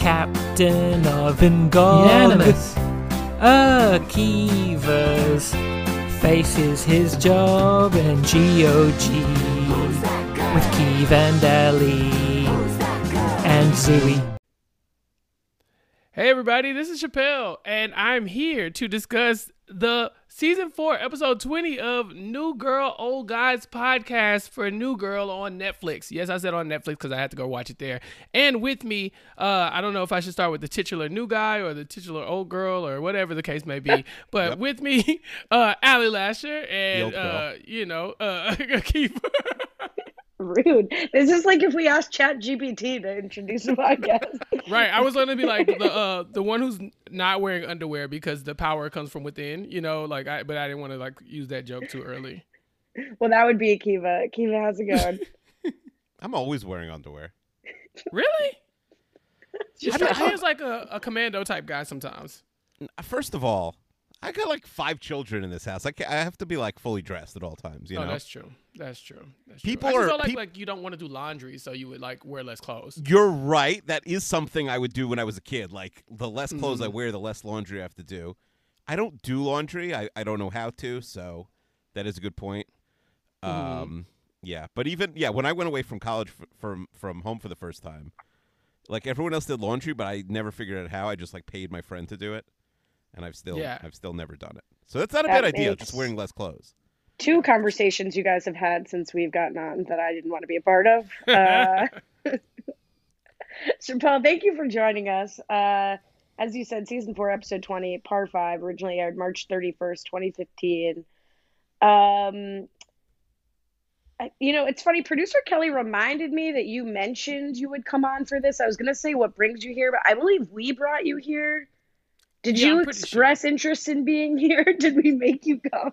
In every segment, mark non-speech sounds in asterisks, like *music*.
captain of Unanimous. Akiva's faces his job and GOG with Keeve and Ellie and Zooey. Hey everybody, this is Chappelle, and I'm here to discuss the season four, episode 20 of New Girl Old Guys podcast for New Girl on Netflix. Yes, I said on Netflix because I had to go watch it there. And with me, uh, I don't know if I should start with the titular new guy or the titular old girl or whatever the case may be, *laughs* but Yep. with me, *laughs* uh, Allie Lasher and, uh, you know, uh. *laughs* Rude. This is like if we asked Chat GPT to introduce a podcast. Right. I was gonna be like the uh the one who's not wearing underwear because the power comes from within, you know, like I but I didn't want to like use that joke too early. well, that would be Akiva. Akiva, how's it going? I'm always wearing underwear. Really? *laughs* Just I mean, how- is like a, a commando type guy sometimes. First of all, I got like five children in this house. I, ca I have to be like fully dressed at all times. You oh, know, that's true. That's true. That's People true. I are- felt like peop- like you don't want to do laundry, so you would like wear less clothes. you're right. That is something I would do when I was a kid. Like the less clothes I Mhm. wear, the less laundry I have to do. I don't do laundry. I, I don't know how to. So that is a good point. Mhm. Um, yeah, but even yeah, when I went away from college f- from from home for the first time, like everyone else did laundry, but I never figured out how. I just like paid my friend to do it, and I've still Yeah. I've still never done it. So that's not a That bad idea. makes- Just wearing less clothes. Two conversations you guys have had since we've gotten on that I didn't want to be a part of. *laughs* Uh, *laughs* Paul, thank you for joining us. Uh, as you said, season four, episode 20, par five, originally aired March 31st, 2015. Um, you know, it's funny. Producer Kelly reminded me that you mentioned you would come on for this. I was going to say what brings you here, but I believe we brought you here. Did Yeah, you I'm sure. express interest in being *laughs* here? Did we make you come?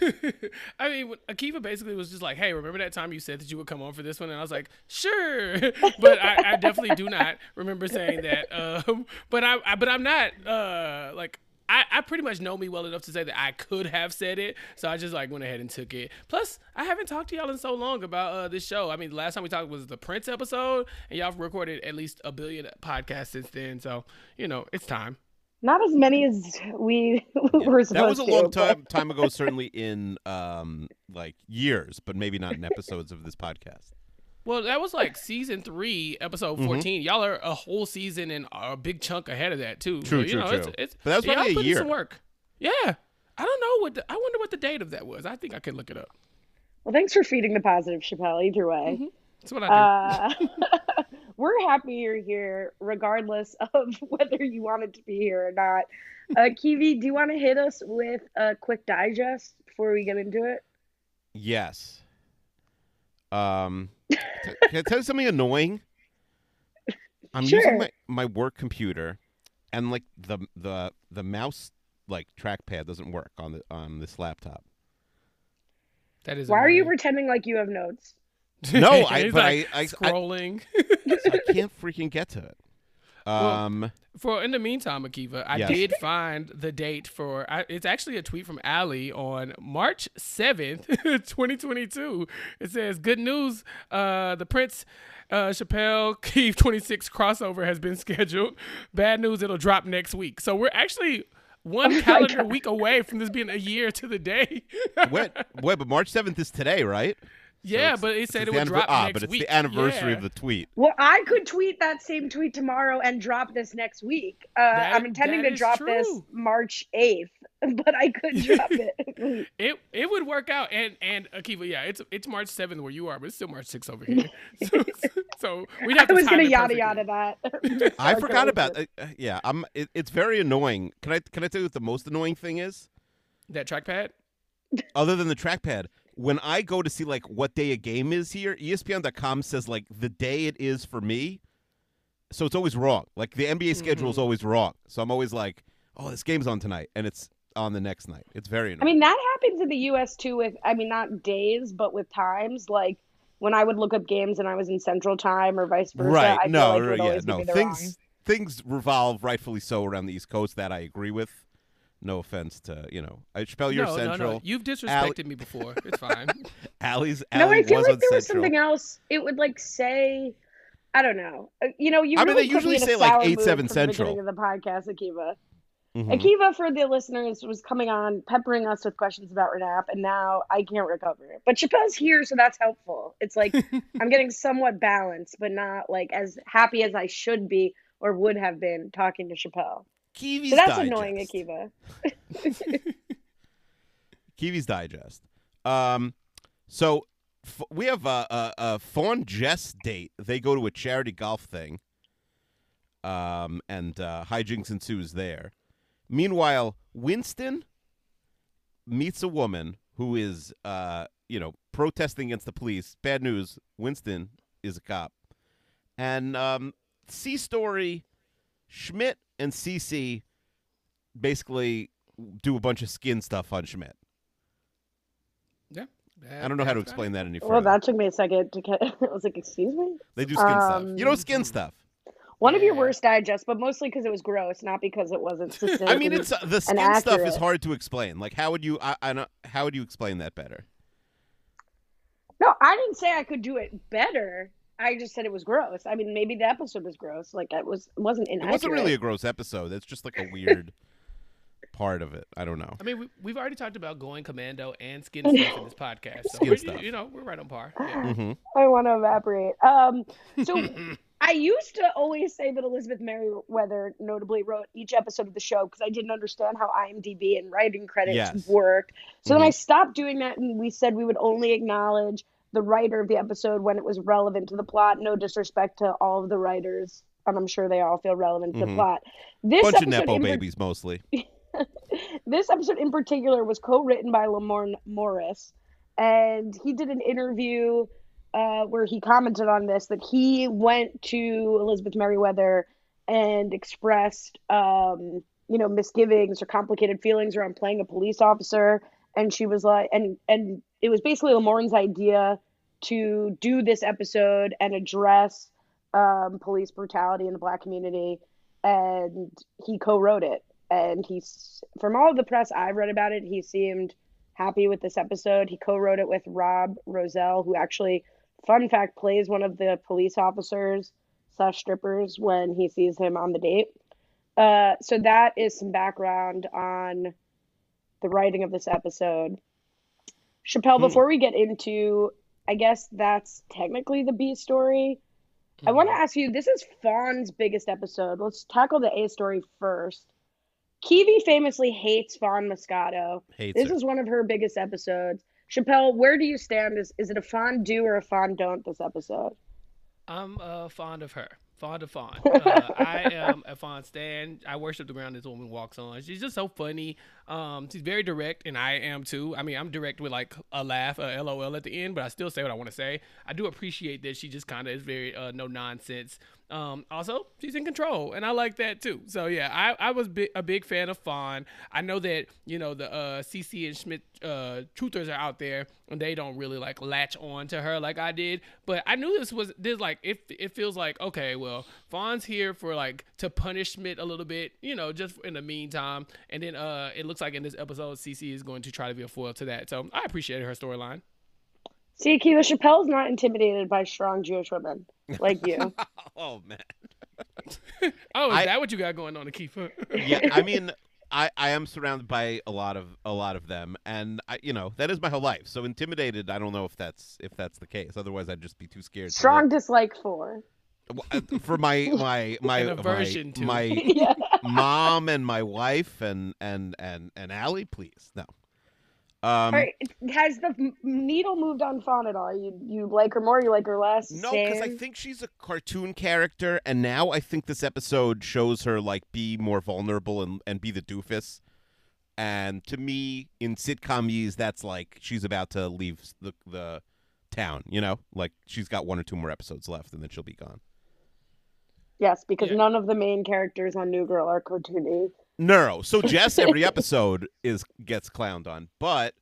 *laughs* I mean, Akiva basically was just like, "Hey, remember that time you said that you would come on for this one?" And I was like, "Sure," *laughs* but I, I definitely do not remember saying that. Um, but I, I, but I'm not uh, like I, I pretty much know me well enough to say that I could have said it. So I just like went ahead and took it. Plus, I haven't talked to y'all in so long about uh, this show. I mean, the last time we talked was the Prince episode, and y'all have recorded at least a billion podcasts since then. So you know, it's time. Not as many as we *laughs* Yeah. were supposed to. that was a long but- time time ago, certainly in um like years, but maybe not in episodes of this podcast. Well, that was like season three, episode Mhm. 14. Y'all are a whole season and a big chunk ahead of that too. True, so, you true, know, true. It's, it's, But that was y'all probably a put in some year. work. Yeah, I don't know what. The, I wonder what the date of that was. I think I could look it up. Well, thanks for feeding the positive, Chappelle. Either way, That's what I do. uh, *laughs* we're happy you're here, regardless *laughs* of whether you wanted to be here or not. Uh, Kiwi, do you want to hit us with a quick digest before we get into it? Yes. Um, t- can I tell you something annoying? I'm Sure. using my, my work computer, and like the the the mouse like trackpad doesn't work on the on this laptop. that is. Why are you pretending like you have notes? *laughs* No, I- but like I- I- I- scrolling. So I *laughs* can't freaking get to it. Well, Um, For in the meantime, Akiva, I Yes. did find the date for. I, it's actually a tweet from Allie on March seventh, *laughs* twenty twenty two. It says, "Good news, uh, the Prince." Uh, Chappelle Keith 26 crossover has been scheduled. Bad news, it'll drop next week. So we're actually one Oh my calendar God. week away from this being a year to the day. wait, wait, but March seventh is today, right? So yeah, it's- but it it's said the it would anniver- drop ah, next but it's week. the anniversary Yeah. of the tweet. Well, I could tweet that same tweet tomorrow and drop this next week. Uh, That- I'm intending to is drop this. March 8th, *laughs* but I could drop *laughs* it. It it would work out, and and Akiva, yeah, it's it's March seventh where you are, but it's still March sixth over here. *laughs* So, so we'd have I to was gonna yada perfectly. yada that. I forgot about. Uh, uh, yeah, I'm. It, it's very annoying. Can I can I tell you what the most annoying thing is? that trackpad. other than the trackpad, when I go to see like what day a game is here, ESPN.com says like the day it is for me. So it's always wrong. Like the NBA schedule is Mhm. always wrong. So I'm always like, oh, this game's on tonight, and it's on the next night. It's very I mean, that happens in the U.S. too. With I mean, not days, but with times. Like when I would look up games and I was in Central Time or vice versa. right? I no, like yeah, no. Things wrong. things revolve rightfully so around the East Coast. That I agree with. No offense to you know, I spell your no, Central. no, no. You've disrespected me before. It's fine. *laughs* Allie's Allie No, I feel was like on there was something else. It would like say, I don't know. Uh, You know, you I mean, they put me usually say, like, sour 8, mood 7 Central. The of the podcast, Akiva. Mhm. Akiva, for the listeners, was coming on, peppering us with questions about Renap, and now I can't recover it. But Chappelle's here, so that's helpful. It's like *laughs* I'm getting somewhat balanced, but not like as happy as I should be or would have been talking to Chappelle. Kiwi's So that's Digest. annoying, Akiva. *laughs* Kiwi's Digest. Um, so f- we have a, a, a Fawn Jess date. They go to a charity golf thing. Um, and uh, hijinks ensues there. Meanwhile, Winston meets a woman who is, uh, you know, protesting against the police. Bad news: Winston is a cop. And um, C Story, Schmidt, and Cece basically do a bunch of skin stuff on Schmidt. Yeah. I don't know how to explain that any further. Well, that took me a second to get. *laughs* I was like, "Excuse me." they do skin stuff. Um, You know, skin stuff. One of your worst digests, but mostly because it was gross, not because it wasn't. Specific. *laughs* I mean, it's uh, the skin stuff is hard to explain. Like, how would you? I, I don't, how would you explain that better? No, I didn't say I could do it better. I just said it was gross. I mean, maybe the episode was gross. Like it was, it wasn't in It wasn't really a gross episode. That's just like a weird *laughs* part of it. I don't know. I mean, we, we've already talked about going commando and skin *laughs* stuff in this podcast. So Skin we're, stuff. you know, we're right on par. *sighs* Yeah. hmm I want to evaporate. Um, so *laughs* I used to always say that Elizabeth Meriwether notably wrote each episode of the show because I didn't understand how IMDb and writing credits Yes. worked. So then Mhm. I stopped doing that, and we said we would only acknowledge the writer of the episode when it was relevant to the plot. No disrespect to all of the writers, and I'm sure they all feel relevant to Mhm. the plot. This Bunch of episode nepo babies mostly. *laughs* this episode in particular was co-written by Lamorne Morris, and he did an interview uh, where he commented on this that he went to Elizabeth Meriwether and expressed, um, you know, misgivings or complicated feelings around playing a police officer, and she was like, and and it was basically Lamorne's idea to do this episode and address um, police brutality in the black community, and he co-wrote it and he's from all the press I've read about it, he seemed happy with this episode. He co-wrote it with Rob Rosell, who actually, fun fact, plays one of the police officers slash strippers when he sees him on the date. Uh, so that is some background on the writing of this episode. Chappelle, Hmm. before we get into, I guess that's technically the B story. I want to ask you this is Fawn's biggest episode. Let's tackle the A story first. Kiwi famously hates Fawn Moscato. Hates This her. is one of her biggest episodes. Chappelle, where do you stand? Is is it a Fawn do or a Fawn don't this episode? I'm uh, fond of her. Fond of Fawn. *laughs* Uh, I am a Fawn stan. I worship the ground this woman walks on. She's just so funny. Um, she's very direct, and I am too. I mean, I'm direct with like a laugh, a LOL at the end, but I still say what I want to say. I do appreciate that she just kind of is very uh, no nonsense. Um, also, she's in control, and I like that too. So yeah, I, I was bi- a big fan of Fawn. I know that you know the uh, Cece and Schmidt uh, truthers are out there, and they don't really like latch on to her like I did. But I knew this was this like it. It feels like okay, well, Fawn's here for like to punish Schmidt a little bit, you know, just in the meantime. And then uh, it looks like in this episode, Cece is going to try to be a foil to that. So I appreciated her storyline. See, Akiva Chappelle's not intimidated by strong Jewish women like you. *laughs* Oh man. *laughs* Oh, is I- that what you got going on, Akiva? *laughs* yeah, I mean, I, I am surrounded by a lot of a lot of them, and I, you know that is my whole life. So intimidated, I don't know if that's if that's the case. Otherwise, I'd just be too scared. Strong look. dislike for. Well, uh, for my *laughs* my my An my, to. my *laughs* yeah. mom and my wife and and and and Allie, please no. Um, All right. Has the needle moved on Fawn at all? You you like her more? You like her less? No, because I think she's a cartoon character, and now I think this episode shows her like be more vulnerable and, and be the doofus. And to me, in sitcomies, that's like she's about to leave the the town. You know, like she's got one or two more episodes left, and then she'll be gone. Yes, because Yeah. none of the main characters on New Girl are cartoony. No, so *laughs* Jess every episode is gets clowned on, but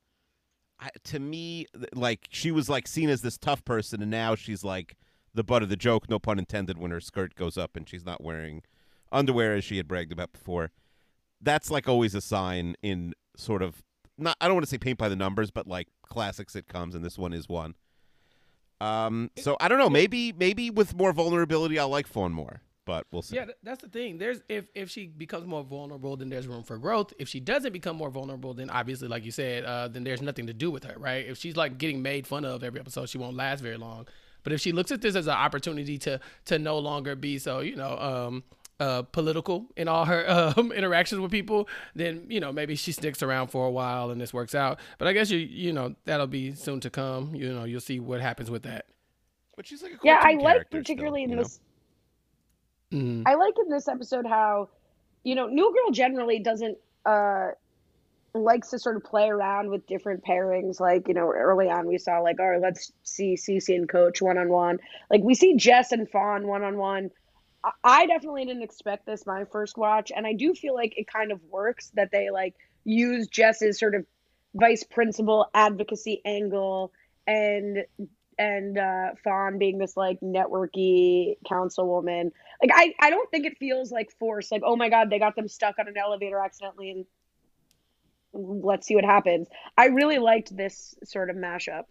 I, to me, like she was like seen as this tough person, and now she's like the butt of the joke, no pun intended, when her skirt goes up and she's not wearing underwear as she had bragged about before. That's like always a sign in sort of not I don't want to say paint by the numbers, but like classic sitcoms, and this one is one. Um, so I don't know. Maybe maybe with more vulnerability, I'll like Fawn more. But we'll see. Yeah, that's the thing. There's if if she becomes more vulnerable, then there's room for growth. If she doesn't become more vulnerable, then obviously, like you said, uh, then there's nothing to do with her, right? If she's like getting made fun of every episode, she won't last very long. But if she looks at this as an opportunity to to no longer be so, you know, um, uh, political in all her *laughs* um, interactions with people, then you know maybe she sticks around for a while and this works out. But I guess you you know that'll be soon to come. You know, you'll see what happens with that. But she's like a Yeah, I like particularly still, in this. Mm. I like in this episode how, you know, New Girl generally doesn't uh likes to sort of play around with different pairings. Like, you know, early on we saw like, all right, let's see Cece and Coach one on one. Like we see Jess and Fawn one on one. I definitely didn't expect this my first watch, and I do feel like it kind of works that they like use Jess's sort of vice principal advocacy angle and and uh Fawn being this like networky councilwoman. Like I, I don't think it feels like force, like, oh my god, they got them stuck on an elevator accidentally and let's see what happens. I really liked this sort of mashup.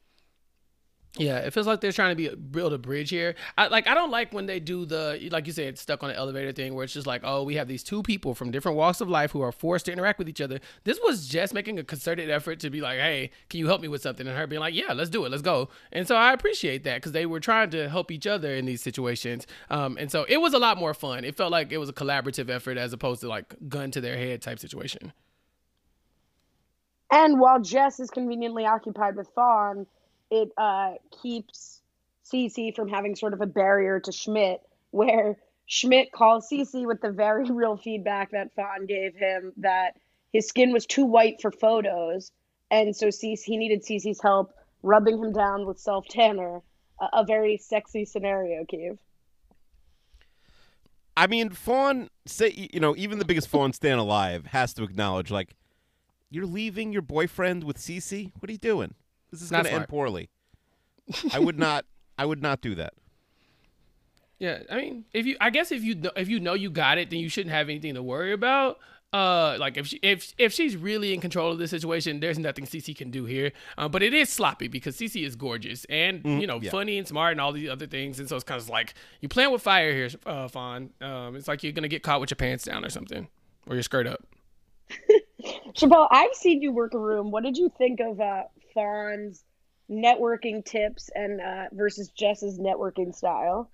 Yeah, it feels like they're trying to be build a bridge here. I like I don't like when they do the like you said stuck on the elevator thing where it's just like oh we have these two people from different walks of life who are forced to interact with each other. This was just making a concerted effort to be like hey can you help me with something and her being like yeah let's do it let's go. And so I appreciate that because they were trying to help each other in these situations. Um, and so it was a lot more fun. It felt like it was a collaborative effort as opposed to like gun to their head type situation. And while Jess is conveniently occupied with Fawn, it uh, keeps Cece from having sort of a barrier to Schmidt, where Schmidt calls Cece with the very *laughs* real feedback that Fawn gave him that his skin was too white for photos, and so Cece, he needed Cece's help rubbing him down with self tanner. A, a very sexy scenario, Keeve. I mean, Fawn, say you know, even the biggest Fawn stan alive has to acknowledge, like, you're leaving your boyfriend with Cece. What are you doing? This is Not going to end poorly. I would *laughs* not. I would not do that. Yeah, I mean, if you, I guess if you know, if you know you got it, then you shouldn't have anything to worry about. Uh, like if she, if if she's really in control of the situation, there's nothing Cece can do here. Um, but it is sloppy because Cece is gorgeous and you know yeah. funny and smart and all these other things, and so it's kind of like you're playing with fire here, uh, Fawn. Um, it's like you're gonna get caught with your pants down or something, or your skirt up. *laughs* Chappelle, I've seen you work a room. What did you think of uh, Fawn's networking tips and uh, versus Jess's networking style?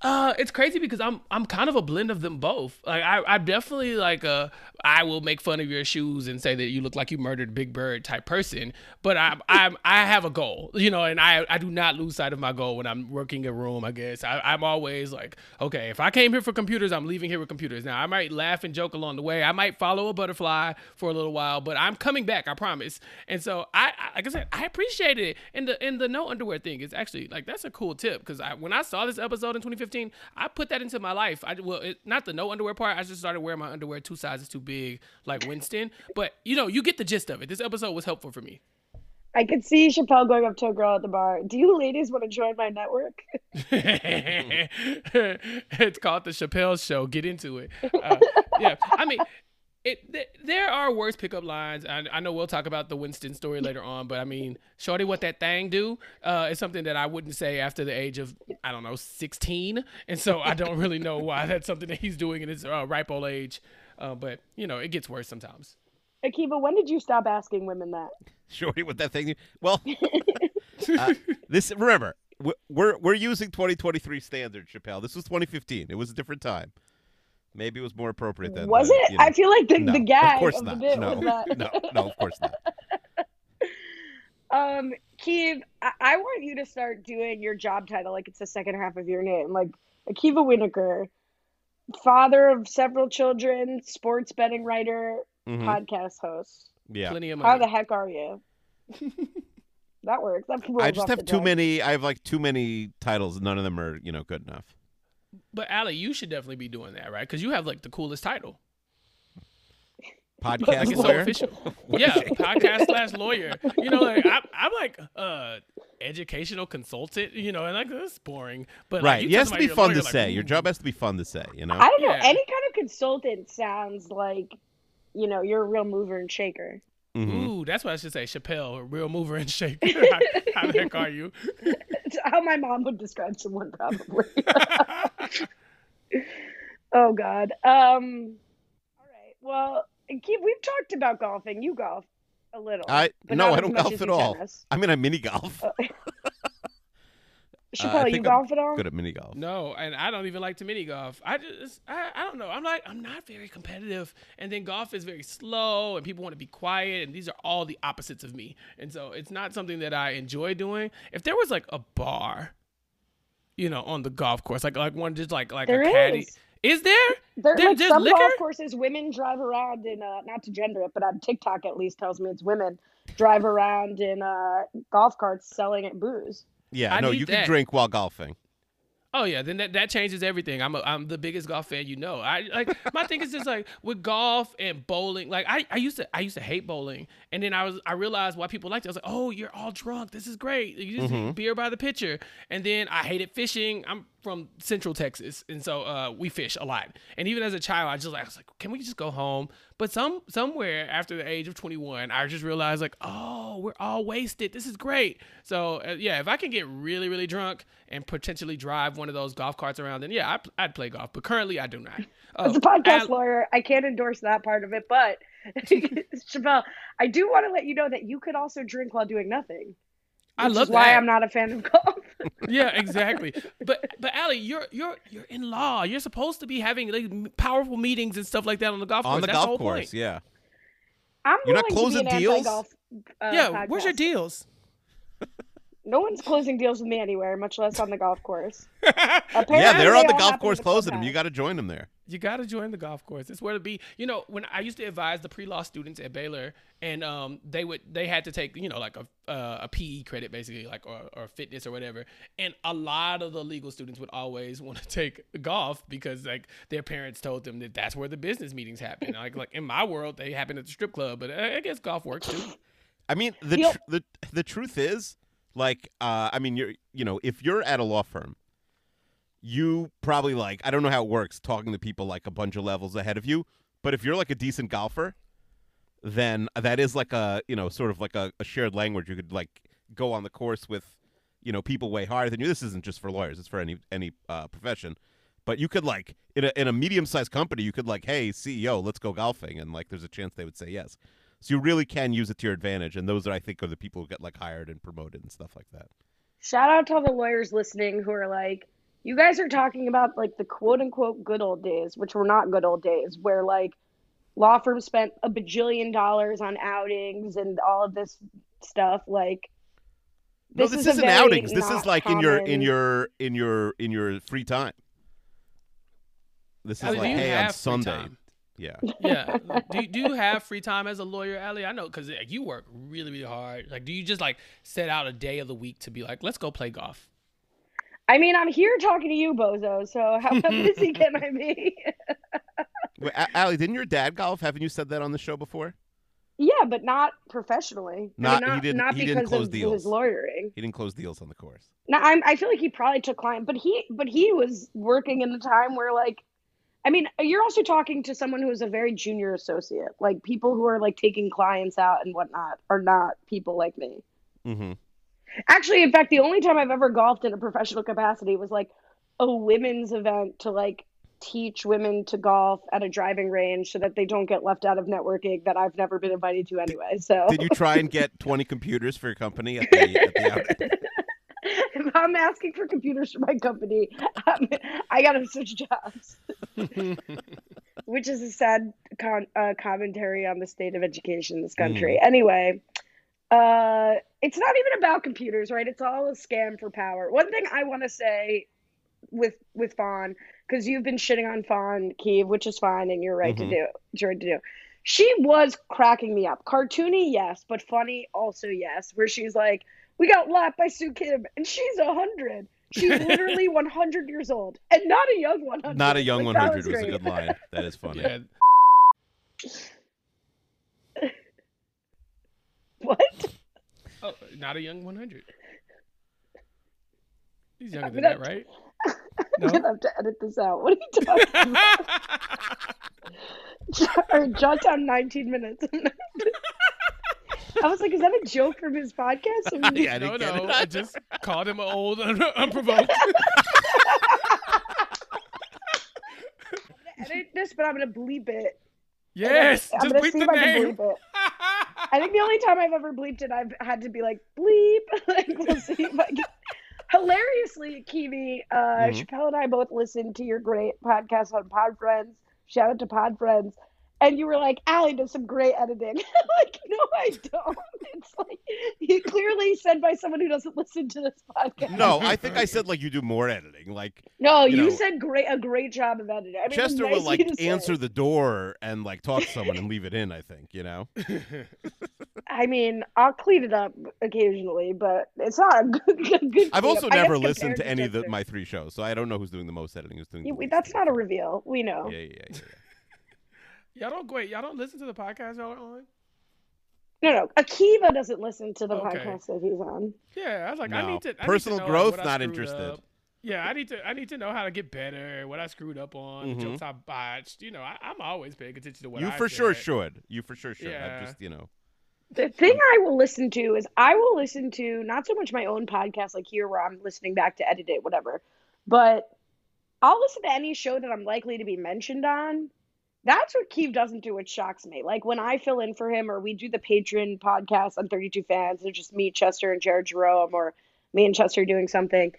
Uh, it's crazy because I'm I'm kind of a blend of them both. Like I I definitely like uh I will make fun of your shoes and say that you look like you murdered Big Bird type person. But I *laughs* I I have a goal, you know, and I I do not lose sight of my goal when I'm working a room. I guess I, I'm always like, okay, if I came here for computers, I'm leaving here with computers. Now I might laugh and joke along the way. I might follow a butterfly for a little while, but I'm coming back. I promise. And so I, I like I said, I appreciated it. And the and the no underwear thing is actually like that's a cool tip because I when I saw this episode in 2015. I put that into my life. I well, it, not the no underwear part. I just started wearing my underwear two sizes too big, like Winston. But you know, you get the gist of it. This episode was helpful for me. I could see Chappelle going up to a girl at the bar. Do you ladies want to join my network? *laughs* *laughs* it's called the Chappelle Show. Get into it. Uh, yeah, I mean. It, th- there are worse pickup lines. I, I know we'll talk about the Winston story later on, but I mean, Shorty, what that thing do uh, is something that I wouldn't say after the age of, I don't know, 16. And so I don't really know why that's something that he's doing in his uh, ripe old age. Uh, but, you know, it gets worse sometimes. Akiva, when did you stop asking women that? Shorty what that thing. Well, *laughs* uh, this remember we're- we're we're using 2023 standard, Chappelle. This was 2015. It was a different time. Maybe it was more appropriate then. Was it? you know. I feel like the, no, the gag of course of the not. bit no, was that. *laughs* no, no, of course not. *laughs* Um, Keeve, I-, I want you to start doing your job title like it's the second half of your name, like Akiva Wienerkur, father of several children, sports betting writer, Mhm. podcast host. Yeah, Plenty of How the heck are you? *laughs* that works. That I just have too tongue. many. I have like too many titles. None of them are you know good enough. But Allie, you should definitely be doing that, right? Because you have like the coolest title. Podcast Like it's so official. yeah, podcast slash lawyer. You know, like I'm, I'm like uh educational consultant. You know, and like that's boring. But like, Right. you It has to be fun lawyer, to like, say. Your job has to be fun to say. You know. I don't know. Yeah. Any kind of consultant sounds like, you know, you're a real mover and shaker. Mhm. Ooh, that's what I should say. Chappelle, real mover and shaker. how, *laughs* how the heck are you? It's how my mom would describe someone, probably. *laughs* *laughs* oh God. Um. All right. Well, Keith, we've talked about golfing. You golf a little. I no, I don't golf at all. tennis. I mean, I mini golf. *laughs* Chappelle, I you think I'm golf at all? Good at mini golf. No, and I don't even like to mini golf. I just, I, I don't know. I'm like, I'm not very competitive, and then golf is very slow, and people want to be quiet, and these are all the opposites of me, and so it's not something that I enjoy doing. If there was like a bar, you know, on the golf course, like like one just like like There a caddy, is. is there? There, There- like there's some liquor? golf courses, women drive around in uh, not to gender it, but on TikTok at least tells me it's women drive around in uh, golf carts selling it booze. Yeah, I no, you that. can drink while golfing. Oh yeah, then that, that changes everything. I'm a, I'm the biggest golf fan you know. I like my thing is just like with golf and bowling. Like I, I used to I used to hate bowling, and then I was I realized why people liked it. I was like, oh, you're all drunk. This is great. You just Mm-hmm. beer by the pitcher. And then I hated fishing. I'm from Central Texas, and so uh, we fish a lot. And even as a child, I just like I was like, can we just go home? But some somewhere after the age of 21, I just realized like, oh, we're all wasted. This is great. So uh, yeah, if I can get really really drunk and potentially drive one of those golf carts around, then yeah, I, I'd play golf. But currently, I do not. *laughs* As Oh, a podcast Al- lawyer, I can't endorse that part of it, but *laughs* *laughs* Chappelle, I do want to let you know that you could also drink while doing nothing. I which love is why that. I'm not a fan of golf. *laughs* yeah, *laughs* exactly. But but Allie, you're you're you're in law. You're supposed to be having like powerful meetings and stuff like that on the golf course. On the That's golf whole course, point. yeah. I'm You're not willing to be closing an deals? uh, yeah, where's your deals? No one's closing deals with me anywhere, much less on the golf course. *laughs* Yeah, Apparently, they're on the golf course the closing them. clubhouse. You got to join them there. You got to join the golf course. It's where to be. You know, when I used to advise the pre-law students at Baylor, and um, they would they had to take you know like a uh, a PE credit basically like or, or fitness or whatever, and a lot of the legal students would always *laughs* want to take golf because like their parents told them that that's where the business meetings happen. like like in my world, they happen at the strip club, but I I guess golf works too. I mean, the tr- the the truth is, like, uh, I mean, you're you know, if you're at a law firm, you probably like I don't know how it works talking to people like a bunch of levels ahead of you, but if you're like a decent golfer, then that is like a you know sort of like a, a shared language. You could like go on the course with you know people way higher than you. This isn't just for lawyers; it's for any any uh, profession. But you could like in a in a medium sized company, you could like, hey CEO, let's go golfing, and like there's a chance they would say yes. So you really can use it to your advantage, and those are, I think are the people who get like hired and promoted and stuff like that. Shout out to all the lawyers listening who are like, you guys are talking about like the quote unquote good old days, which were not good old days, where like law firms spent a bajillion dollars on outings and all of this stuff. Like, No, This this is a isn't outings. This is not like in your in your in your in your free time. This is Allie, do like hey on Sunday. time? Yeah. Yeah. *laughs* do, do you have free time as a lawyer, Allie? I know because like, you work really, really hard. Like, do you just like set out a day of the week to be like, let's go play golf? I mean, I'm here talking to you, bozo. So how *laughs* busy can I be? *laughs* Wait, A- Allie, didn't your dad golf? Haven't you said that on the show before? yeah, but not professionally. I Not- he didn't- not he because didn't close of deals. his lawyering. He didn't close deals on the course. No, I'm, I feel like he probably took client, but he but he was working in the time where like, I mean, you're also talking to someone who is a very junior associate. Like people who are like taking clients out and whatnot are not people like me. Mm-hmm. Actually, in fact, the only time I've ever golfed in a professional capacity was like a women's event to like teach women to golf at a driving range so that they don't get left out of networking that I've never been invited to anyway. So Did you try and get *laughs* 20 computers for your company at the, at the? *laughs* if I'm asking for computers for my company, I gotta switch jobs. *laughs* Which is a sad con- uh, commentary on the state of education in this country. Anyway, uh, it's not even about computers, right? It's all a scam for power. One thing I want to say with with Fawn, because you've been shitting on Fawn, Kiev, which is fine, and you're right Mhm. to do. It's right to do. She was cracking me up. Cartoony, yes, but funny also, yes. Where she's like, "We got lapped by Sue Kim, and she's a hundred. She's *laughs* literally 100 years old, and not a young 100. Not a young Like, 100 was, a good line. That is funny. Yeah. *laughs* What? Oh, not a young 100. He's younger than gonna that, right? *laughs* I'm gonna have to edit this out. What are you talking about? All right, jot down 19 minutes. I was like, is that a joke from his podcast? And *laughs* we- Yeah, I no, no, it. I just called him old *laughs* un- unprovoked. *laughs* edit this, but I'm gonna bleep it. yes, I'm just gonna bleep see the if I can name. bleep it. I think the only time I've ever bleeped it, I've had to be like bleep. like we'll see if I can. Hilariously, Kiwi, uh, Mhm. Chappelle and I both listened to your great podcast on Pod Friends. Shout out to Pod Friends. And you were like, Allie does some great editing. *laughs* like, no, I don't. It's like you clearly said by someone who doesn't listen to this podcast. No, I think I said like you do more editing. Like No, you you, know. said great a great job of editing. I mean, Chester nice will like answer the door and like talk to someone and *laughs* leave it in. I think you know. *laughs* I mean, I'll clean it up occasionally, but it's not a good. good, good I've also never listened to any of the, my three shows, so I don't know who's doing the most editing. Who's doing least that's not a reveal. We know. Yeah, yeah, yeah. yeah. Y'all don't wait. Y'all don't listen to the podcast y'all are on. No, no. Akiva doesn't listen to the Okay. podcast that he's on. Yeah, I was like, I need to I need to Personal know, growth, not interested. up. Yeah, I need to I need to know how to get better, what I screwed up on, Mhm. the jokes I botched. You know, I, I'm always paying attention to what You I for sure should. You for sure should. Yeah. I just you know. The thing I will listen to is I will listen to not so much my own podcast like here where I'm listening back to edit it, whatever, but I'll listen to any show that I'm likely to be mentioned on. That's what Keeve doesn't do, which shocks me. Like when I fill in for him or we do the patron podcast on 32 fans, it's just me, Chester, and Jared Jerome, or me and Chester doing something.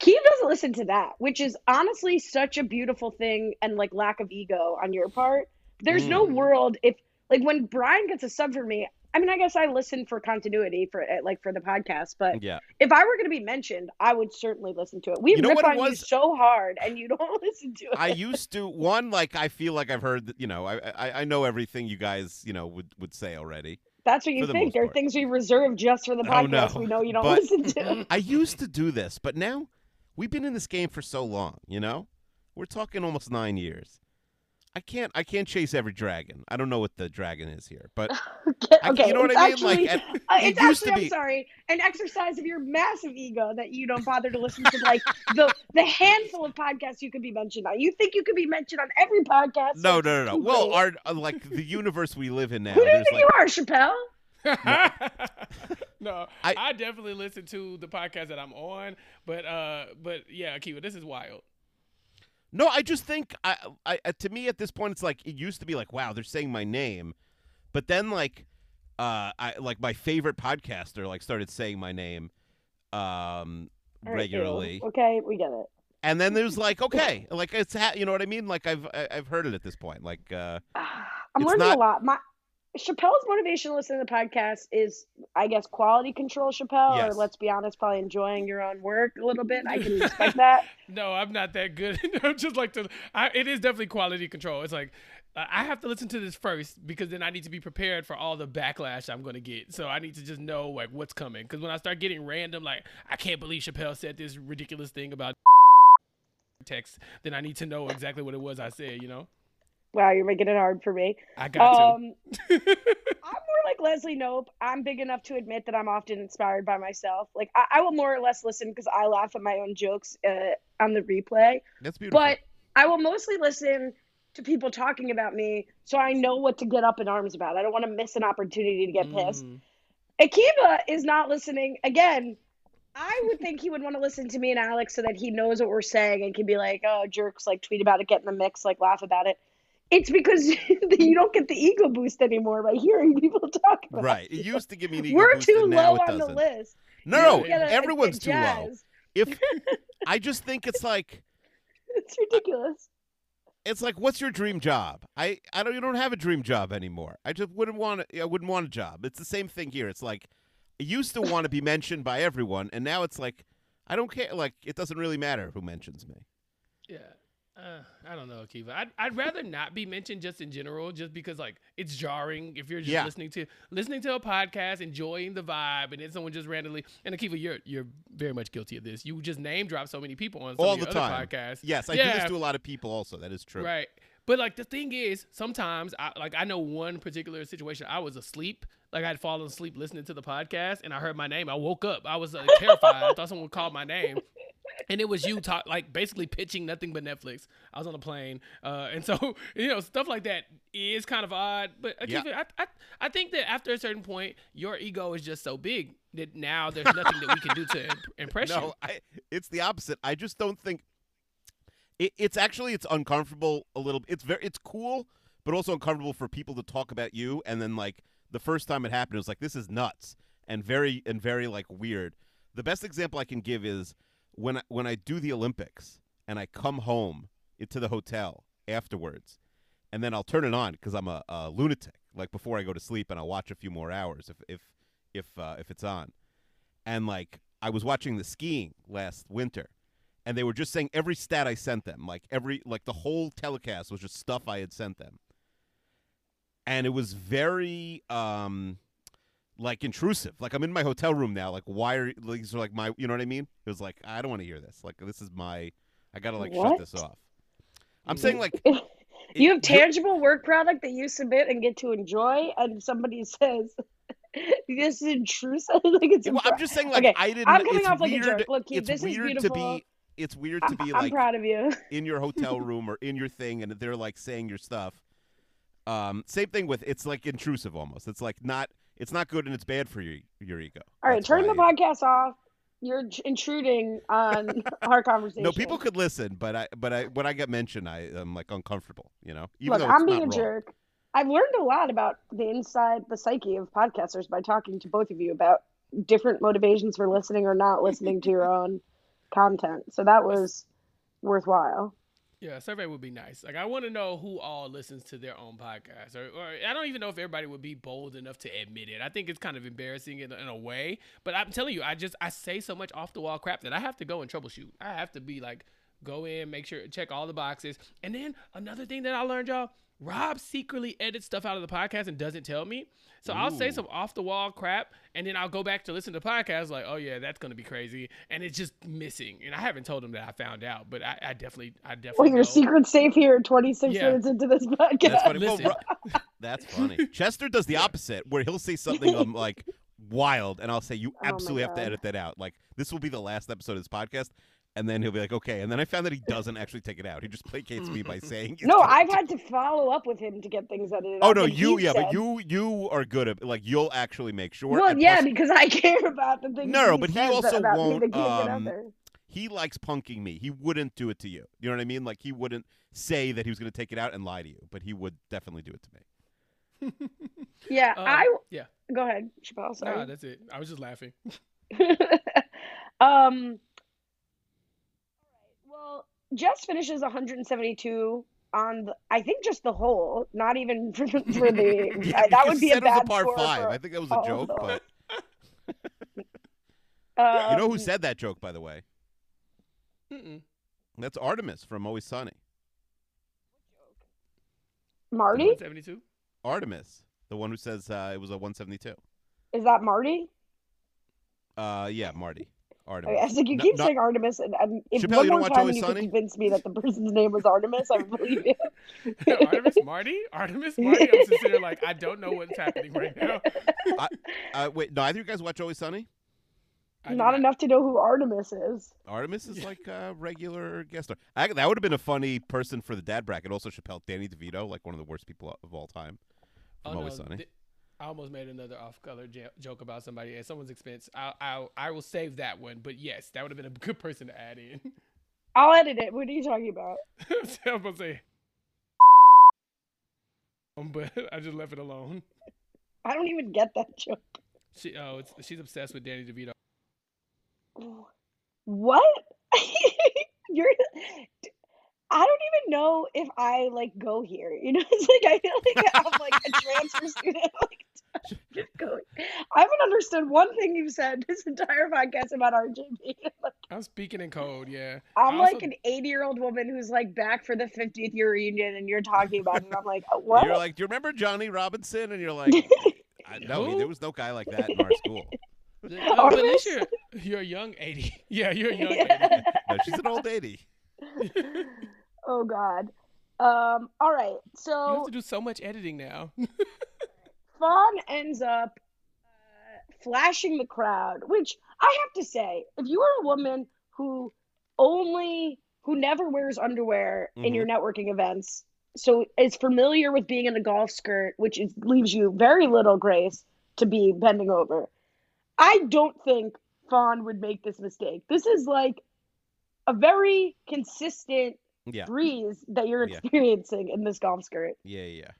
Keeve doesn't listen to that, which is honestly such a beautiful thing and like lack of ego on your part. There's no Mm. world if like when Brian gets a sub for me. I mean, I guess I listen for continuity for uh, like for the podcast, but Yeah. if I were going to be mentioned, I would certainly listen to it. We You know rip on you so hard, and you *laughs* don't listen to it. I used to one like I feel like I've heard you know I, I I know everything you guys you know would would say already. That's what you the think. There are part. things we reserve just for the *laughs* Oh, no. podcast. We know you don't But- listen to. *laughs* I used to do this, but now we've been in this game for so long. You know, we're talking almost nine years. I can't I can't chase every dragon. I don't know what the dragon is here, but *laughs* okay, I, you know what it's I mean. Actually, like *laughs* at- uh, it it's used to actually, be- I'm sorry, an exercise of your massive ego that you don't bother to listen to like the the handful of podcasts you could be mentioned on. You think you could be mentioned on every podcast? no, no, no, no. too Well, our uh, like the universe we live in *laughs* now. who do you think like you are, Chappelle? no, I- I, definitely listen to the podcast that I'm on, but uh, but yeah, Akiva, this is wild. No, I just think I, I, to me at this point, it's like it used to be like, wow, they're saying my name, but then like, uh, I like my favorite podcaster like started saying my name, um, All right, ew. regularly, Okay, we get it. and then there's like, okay, like it's ha- you know what I mean? Like I've I've heard it at this point, like uh, *sighs* I'm learning not- a lot. My Chappelle's motivation to listen to the podcast is, I guess, quality control. Chappelle, Yes. or let's be honest, probably enjoying your own work a little bit. I can respect that. *laughs* No, I'm not that good. *laughs* I'm just like to. I, it is definitely quality control. It's like uh, I have to listen to this first because then I need to be prepared for all the backlash I'm going to get. So I need to just know like what's coming. Because when I start getting random, like I can't believe Chappelle said this ridiculous thing about *laughs* text, then I need to know exactly what it was I said. You know, Wow, you're making it hard for me. I got Um, *laughs* I'm more like Leslie Knope. I'm big enough to admit that I'm often inspired by myself. Like I, I will more or less listen because I laugh at my own jokes uh, on the replay. that's beautiful. But I will mostly listen to people talking about me so I know what to get up in arms about. I don't want to miss an opportunity to to. get pissed. Mm. Akiva is not listening. Again, I would think he would want to listen to me and Alex so that he knows what we're saying and can be like, oh, jerks, like tweet about it, get in the mix, like laugh about it. It's because *laughs* you don't get the ego boost anymore by hearing people talk about it. right, it used to give me an ego boost. We're boost, too and now low it on the doesn't. list. No, no, don't a- a everyone's too low. If *laughs* I just think it's like It's ridiculous. it's like what's your dream job i i don't you don't have a dream job anymore i just wouldn't want i wouldn't want a job it's the same thing here it's like i used to want to be mentioned by everyone and now it's like i don't care like it doesn't really matter who mentions me Yeah. Uh, I don't know, Akiva. I'd, I'd rather not be mentioned just in general, just because like it's jarring if you're just Yeah. listening to listening to a podcast, enjoying the vibe, and then someone just randomly. And Akiva, you're you're very much guilty of this. You just name drop so many people on all the time podcasts. yes i yeah, do this to a lot of people also that is true Right. But like the thing is, sometimes I like I know one particular situation. I was asleep, like I'd fallen asleep listening to the podcast, and I heard my name. I woke up. I was uh, terrified. I thought someone called my name, and it was you talk like basically pitching nothing but Netflix. I was on a plane, uh, and *laughs* so you know stuff like that is kind of odd. But Yeah. I, I I think that after a certain point, your ego is just so big that now there's nothing that we can do to imp- *laughs* impress you. No, I, it's the opposite. I just don't think it, it's actually it's uncomfortable a little. Bit. It's very it's cool, but also uncomfortable for people to talk about you. And then like the first time it happened, it was like this is nuts and very and very like weird. The best example I can give is when I, when I do the Olympics and I come home into the hotel afterwards, and then I'll turn it on because I'm a, a lunatic. Like before I go to sleep, and I'll watch a few more hours if if if uh, if it's on and like I was watching the skiing last winter, and they were just saying every stat I sent them, like every like the whole telecast was just stuff I had sent them, and it was very um like intrusive. Like I'm in my hotel room now. Like why are these are like my you know what I mean? It was like I don't want to hear this. Like this is my I gotta like shut this off. I'm saying like *laughs* you have tangible work product that you submit and get to enjoy, and somebody *laughs* says this is intrusive. *laughs* like it's. Well, I'm just saying, like Okay, I didn't. I'm coming it's off like a weird, jerk. Look, Keith, this is beautiful. be. It's weird to be I'm like proud of you. in your hotel room or in your thing, and they're like saying your stuff. Um, same thing with it's like intrusive almost. It's like not. It's not good and it's bad for your your ego. All right, That's turn the why- podcast off. You're intruding on *laughs* our conversation. No, people could listen, but I but I when I get mentioned, I am like uncomfortable. You know, even Look, I'm being a jerk. I've learned a lot about the inside, the psyche of podcasters by talking to both of you about different motivations for listening or not listening to your *laughs* own content. So that was worthwhile. Yeah, a survey would be nice. Like, I want to know who all listens to their own podcast, or, or I don't even know if everybody would be bold enough to admit it. I think it's kind of embarrassing in, in a way. But I'm telling you, I just I say so much off the wall crap that I have to go and troubleshoot. I have to be like, go in, make sure, check all the boxes, and then another thing that I learned, y'all. Rob secretly edits stuff out of the podcast and doesn't tell me. So I'll say some off the wall crap, and then I'll go back to listen to the podcast like, oh yeah, that's gonna be crazy, and it's just missing. And I haven't told him that I found out, but I, I definitely, I definitely. Well, your know. secret safe here, 26 Yeah. minutes into this podcast. That's funny. Well, Listen. Ro- *laughs* that's funny. *laughs* Chester does the opposite, where he'll say something um, like wild, and I'll say you Oh absolutely have to edit that out. Like this will be the last episode of this podcast, and then he'll be like, okay. And then I found that he doesn't actually take it out. He just placates me by *laughs* saying. No, I've had to follow up with him to get things edited. Oh out, no, you he yeah, but you you are good at like you'll actually make sure. Well, yeah, plus, because I *laughs* care about the things. No, he but he says also won't, that can't get out um, he likes punking me. He wouldn't do it to you. You know what I mean? Like he wouldn't say that he was going to take it out and lie to you, but he would definitely do it to me. *laughs* Yeah, Uh, I yeah. go ahead, Chappelle. Nah, Sorry. that's it. I was just laughing. um. Well, Jess finishes 172 on the. I think just the whole, not even *laughs* for, the- for the. *laughs* Yeah, uh, that would you be a said it was bad a par five. for- I think that was a all joke, of but *laughs* um, you know who said that joke, by the way? Mm-mm. That's Artemis from Always Sunny. Marty? 172. Artemis, the one who says uh, it was a 172. Is that Marty? Uh, yeah, Marty. I Artemis. was like, you keep no- saying Artemis, and, and if Chappelle, one you more time Always you Sunny? could convince me that the person's name was Artemis, I believe you. *laughs* Artemis Marty? Artemis Marty? I'm sincere, like, I don't know what's happening right now. Uh, wait, neither of you guys watch Always Sunny? I Not enough to know who Artemis is. Artemis is like a regular guest star. I, that would have been a funny person for the dad bracket. Also, Chappelle, Danny DeVito, like one of the worst people of all time. Oh, From no, Always Sunny. th- I almost made another off-color jo- joke about somebody at someone's expense. I, I, I will save that one. But yes, that would have been a *laughs* good person to add in. I'll edit it. What are you talking about? *laughs* I was gonna say, Um, but *laughs* I just left it alone. I don't even get that joke. She, oh, it's, she's obsessed with Danny DeVito. What? You're. I don't even know if I like go here. You know, it's like I feel like I'm like a transfer student. Like, *laughs* just going. I haven't understood one thing you've said this entire podcast about RJB. *laughs* Like, I'm speaking in code. Yeah, I'm I like an 80 year old woman who's like back for the 50th year reunion, and you're talking about it. And I'm like, *laughs* what? You're like, do you remember Johnny Robinson? And you're like, I, no, Who? there was no guy like that in our school. But at least Artemis? you're, you're a young 80. Yeah, you're a young 80. No, she's an old lady. oh God. Um. All right. So you have to do so much editing now. Fawn ends up uh, flashing the crowd, which I have to say, if you are a woman who only who never wears underwear in Mm-hmm. your networking events, so is familiar with being in a golf skirt, which is, leaves you very little grace to be bending over. I don't think Fawn would make this mistake. This is like a very consistent Yeah. breeze that you're Yeah. experiencing in this golf skirt. Yeah, yeah.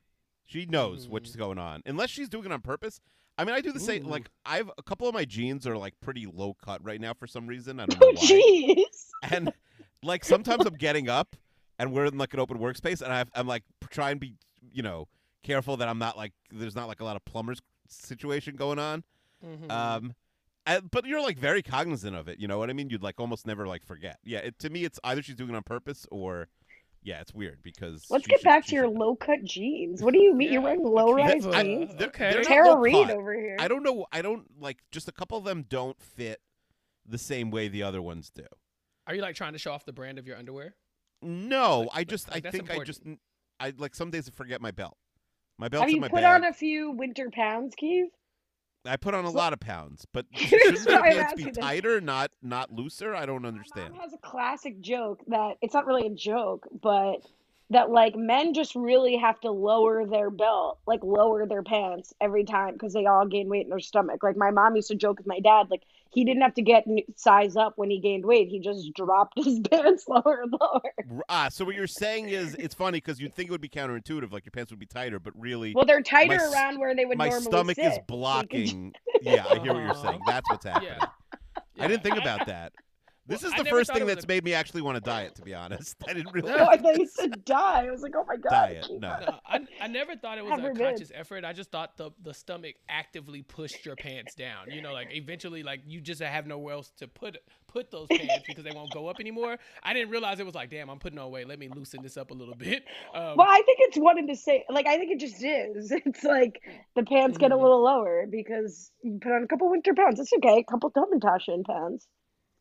She knows what's going on, unless she's doing it on purpose. I mean, I do the same. Ooh. Like, I've a couple of my jeans are like pretty low cut right now for some reason. I don't know Oh, why. jeez. *laughs* and *laughs* like sometimes I'm getting up and we're in like an open workspace, and I I'm like try and be you know careful that I'm not like there's not like a lot of plumbers situation going on. Mhm. Um, and, but you're like very cognizant of it. You know what I mean? You'd like almost never like forget. Yeah, it, to me, it's either she's doing it on purpose or yeah, it's weird because Let's get should- back to your low cut jeans. What do you mean? You're wearing low rise okay, jeans? They're- okay. they're Tara low Reid over here. I don't know. I don't like just a couple of them don't fit the same way the other ones do. Are you like trying to show off the brand of your underwear? No, Like- I just like, I that's think I just I like some days I forget my belt. My belt. Have in you my put bag. on a few winter pounds, Keith? I put on a lot of pounds, but *laughs* shouldn't their pants be tighter, not not looser? I don't My understand. mom has a classic joke that it's not really a joke, but that like men just really have to lower their belt, like lower their pants every time because they all gain weight in their stomach. Like my mom used to joke with my dad, like he didn't have to get size up when he gained weight; he just dropped *laughs* his pants lower and lower. Ah, so what you're saying is it's funny because you'd think it would be counterintuitive, like your pants would be tighter, but really Well, they're tighter s- around where they would my normally stomach sit. is so you blocking. yeah, I hear what you're Uh-huh. saying. That's what's happening. Yeah. I didn't think about that. This Well, is the first thing that's a- made me actually want to diet. To be honest, *laughs* I didn't realize. Oh, I thought you said die. I was like, oh my god. Diet, no. No, I, I never thought it was Never a been. conscious effort. I just thought the the stomach actively pushed your pants down. You know, like eventually, like you just have nowhere else to put put those pants because they won't go up anymore. I didn't realize it was like, damn, I'm putting on weight. Let me loosen this up a little bit. Um, Well, I think it's one and the same. Like, I think it just is. *laughs* It's like the pants get a Mhm. little lower because you put on a couple winter pounds. It's okay. A couple Hamantaschen pounds.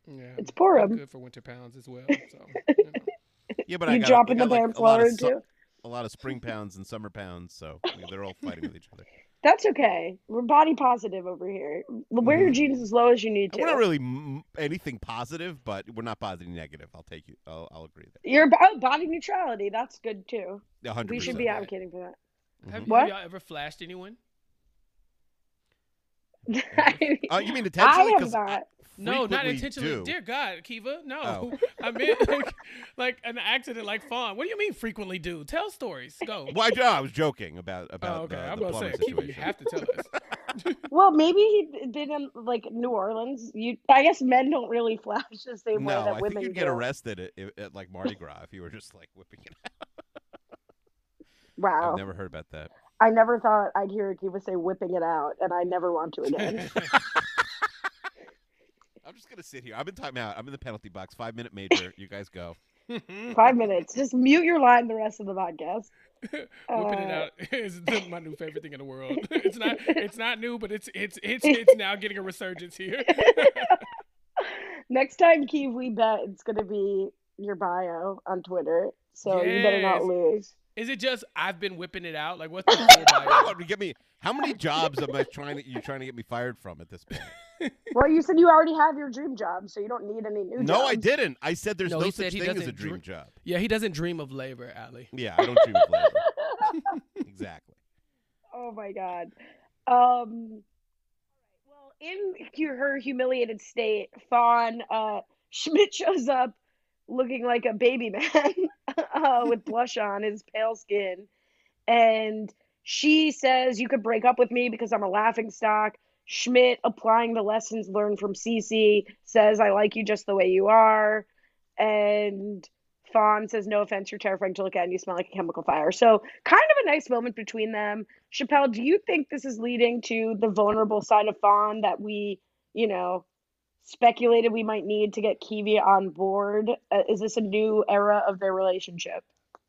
Yeah, It's I'm Purim. good for winter pounds as well. So, you know. *laughs* Yeah, but I You got, dropping I the got, like, pants a lot of su- too? a lot of spring pounds and summer pounds, so yeah, they're all fighting with each other. That's okay. We're body positive over here. Wear your jeans as low as you need to. Mm-hmm. We're not really m- anything positive, but we're not positive negative. I'll take you. I'll, I'll agree there. Your oh, body neutrality. That's good too. A hundred We should be advocating for that. Have, What? have y'all ever flashed anyone? *laughs* i Uh, you mean I intentionally? have 'Cause I not. No, not intentionally. do. Dear God, Kiva, no. Oh. *laughs* I meant like, like an accident, like Fawn. What do you mean frequently do? Tell stories. Go. *laughs* Well, I, no, I was joking about about Oh, okay. the, I'm the gonna plumber say, Kiva, situation. you have to tell us. *laughs* Well, maybe he did in like New Orleans. You, I guess men don't really flash the same way that I women think you'd do. get arrested at, at, at like Mardi Gras if you were just like whipping it. out. Wow. I've never heard about that. I never thought I'd hear Akiva say whipping it out, and I never want to again. I'm just gonna sit here. I'm in timeout. I'm in the penalty box. Five minute major. You guys go. *laughs* Five minutes. Just mute your line the rest of the podcast. *laughs* Whipping it Uh, out *laughs* is my new favorite thing in the world. It's not it's not new, but it's it's it's it's now getting a resurgence here. Next time, Keith, we bet it's gonna be your bio on Twitter. So you better not lose. Is it just I've been whipping it out? Like what's the full bio? Get me. How many jobs am I trying to? You trying to get me fired from at this point? Well, you said you already have your dream job, so you don't need any new job. No, I didn't. I said there's No, no, he such thing as a dream dr- job. Yeah, he doesn't dream of labor, Allie. Yeah, I don't dream of labor. *laughs* exactly. Oh my god. Um well, in her humiliated state, Fawn uh *laughs* Schmidt shows up looking like a baby man *laughs* uh, with blush on his pale skin and she says you could break up with me because I'm a laughing stock. Schmidt applying the lessons learned from Cece says I like you just the way you are and Fawn says, No offense, you're terrifying to look at and you smell like a chemical fire. So, kind of a nice moment between them. Chappelle, do you think this is leading to the vulnerable side of Fawn that we, you know, speculated we might need to get Kiwi on board? Uh, is this a new era of their relationship?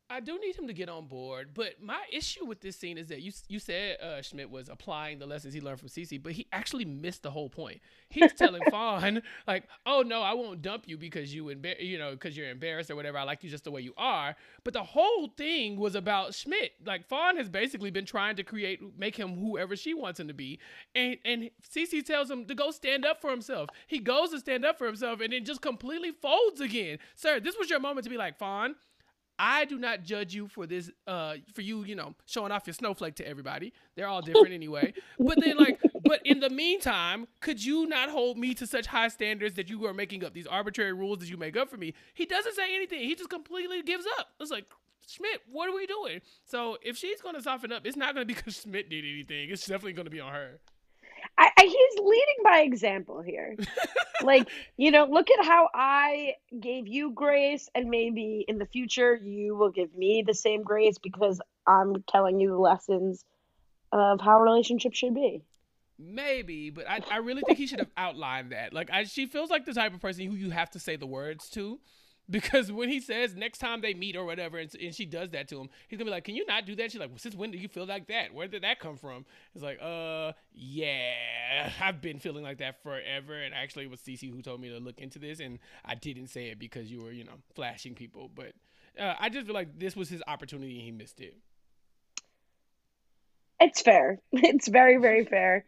I do need him to get on board, but my issue with this scene is that you you said uh, Schmidt was applying the lessons he learned from Cece, but he actually missed the whole point. He's telling *laughs* Fawn like, "Oh no, I won't dump you because you embar- you know because you're embarrassed or whatever. I like you just the way you are." But the whole thing was about Schmidt. Like Fawn has basically been trying to create make him whoever she wants him to be, and and Cece tells him to go stand up for himself. He goes to stand up for himself, and then just completely folds again. Sir, this was your moment to be like, Fawn. I do not judge you for this, uh, for you, you know, showing off your snowflake to everybody. They're all different anyway. But then, like, but in the meantime, could you not hold me to such high standards that you are making up these arbitrary rules that you make up for me? He doesn't say anything. He just completely gives up. It's like, Schmidt, what are we doing? So if she's going to soften up, it's not going to be because Schmidt did anything. It's definitely going to be on her. I, I, he's leading by example here. *laughs* like, you know, look at how I gave you grace, and maybe in the future you will give me the same grace because I'm telling you the lessons of how relationships should be. Maybe, but I, I really think he should have outlined that. Like, I, she feels like the type of person who you have to say the words to *laughs* because when he says next time they meet or whatever, and, and, she does that to him, he's gonna be like, "Can you not do that?" She's like, well, "Since when do you feel like that? Where did that come from?" It's like, "Uh, yeah, I've been feeling like that forever." And actually, it was Cece who told me to look into this, and I didn't say it because you were, you know, flashing people. But uh, I just feel like this was his opportunity, and he missed it. It's fair. *laughs* It's very, very fair.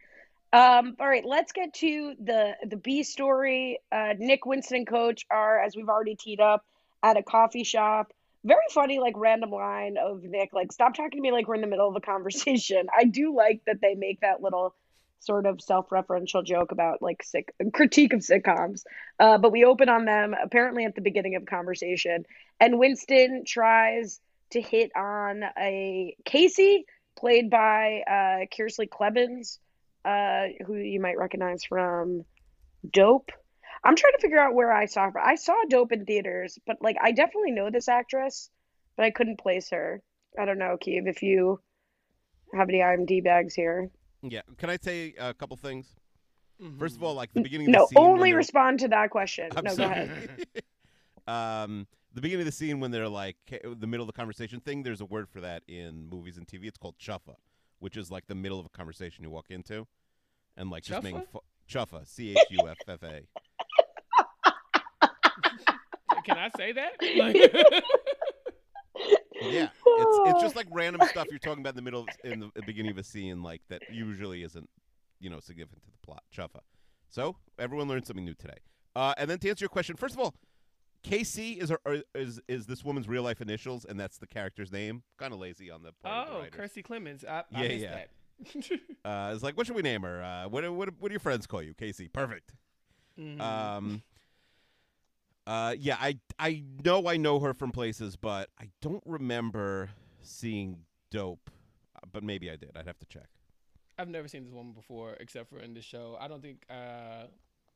Um, all right, let's get to the the B story. Uh, Nick Winston Coach are, as we've already teed up, at a coffee shop. Very funny, like random line of Nick, like "Stop talking to me like we're in the middle of a conversation." *laughs* I do like that they make that little sort of self-referential joke about like sick critique of sitcoms. Uh, but we open on them apparently at the beginning of conversation, and Winston tries to hit on a Casey, played by uh, Kiersey Clemons uh, who you might recognize from Dope. I'm trying to figure out where I saw her. I saw Dope in theaters, but like I definitely know this actress, but I couldn't place her. I don't know, Keeve, if you have any IMD bags here. Yeah, can I say a couple things? Mm-hmm. First of all, like the beginning. no, of the scene only respond to that question. I'm no, sorry. go ahead. *laughs* um, the beginning of the scene when they're like the middle of the conversation thing. There's a word for that in movies and TV. It's called chuffa, which is like the middle of a conversation you walk into, and like just making Chuffa? fu- chuffa, C H U F F A. Can I say that? *laughs* Like, Yeah, it's it's just like random stuff you're talking about in the middle of, in the beginning of a scene like that usually isn't you know significant to the plot. Chuffa. So everyone learned something new today. Uh, and then to answer your question, first of all, KC is her, is is this woman's real life initials, and that's the character's name. Kind of lazy on the part of the oh, writers. Kiersey Clemons. I, I Yeah, yeah. that. *laughs* Uh, it's like, what should we name her? Uh, what, what what do your friends call you? Casey. Perfect. Mhm. Um. Uh, yeah, I I know I know her from places, but I don't remember seeing Dope. Uh, But maybe I did. I'd have to check. I've never seen this woman before, except for in this show. I don't think, uh,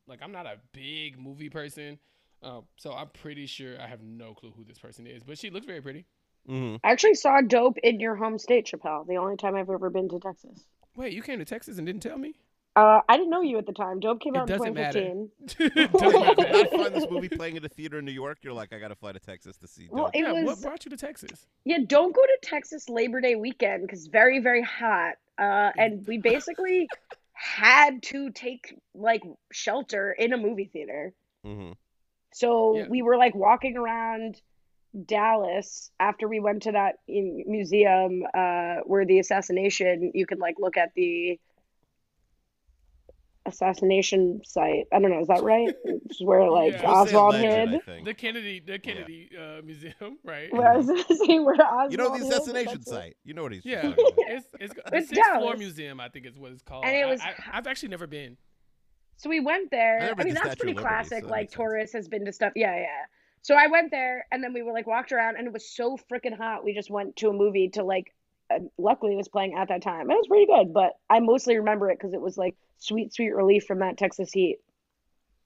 like, I'm not a big movie person, uh, so I'm pretty sure I have no clue who this person is. But she looks very pretty. Mm-hmm. I actually saw Dope in your home state, Chappelle. The only time I've ever been to Texas. Wait, you came to Texas and didn't tell me? Uh, I didn't know you at the time. Dope came It out in doesn't matter. 2015. It *laughs* *laughs* doesn't matter. not find this movie playing at a theater in New York. You're like, I got to fly to Texas to see Dope. Well, it yeah, what brought you to Texas? yeah. Don't go to Texas Labor Day weekend because very very hot. Uh, and we basically *laughs* had to take like shelter in a movie theater. mm-hmm. So Yeah. we were like walking around Dallas after we went to that museum uh, where the assassination. You can like look at the assassination site. I don't know. Is that right? *laughs* It's where like Yeah. Oswald alleged, hid. The Kennedy, the Kennedy uh, Museum, *laughs* right? Where I was gonna say where Oswald You know the assassination that's it. site. You know what he's Yeah, talking *laughs* about. it's it's the It's sixth floor Dallas. museum, I think is what it's called. And it I- was I, I've actually never been. So we went there. never I, mean, to that's Statue pretty Liberty, classic. so that like makes sense. tourist has been to stuff. Yeah, yeah. So I went there, and then we were like walked around, and it was so freaking hot. We just went to a movie to like. Uh, luckily, it was playing at that time. It was pretty good, but I mostly remember it because it was like sweet, sweet relief from that Texas heat.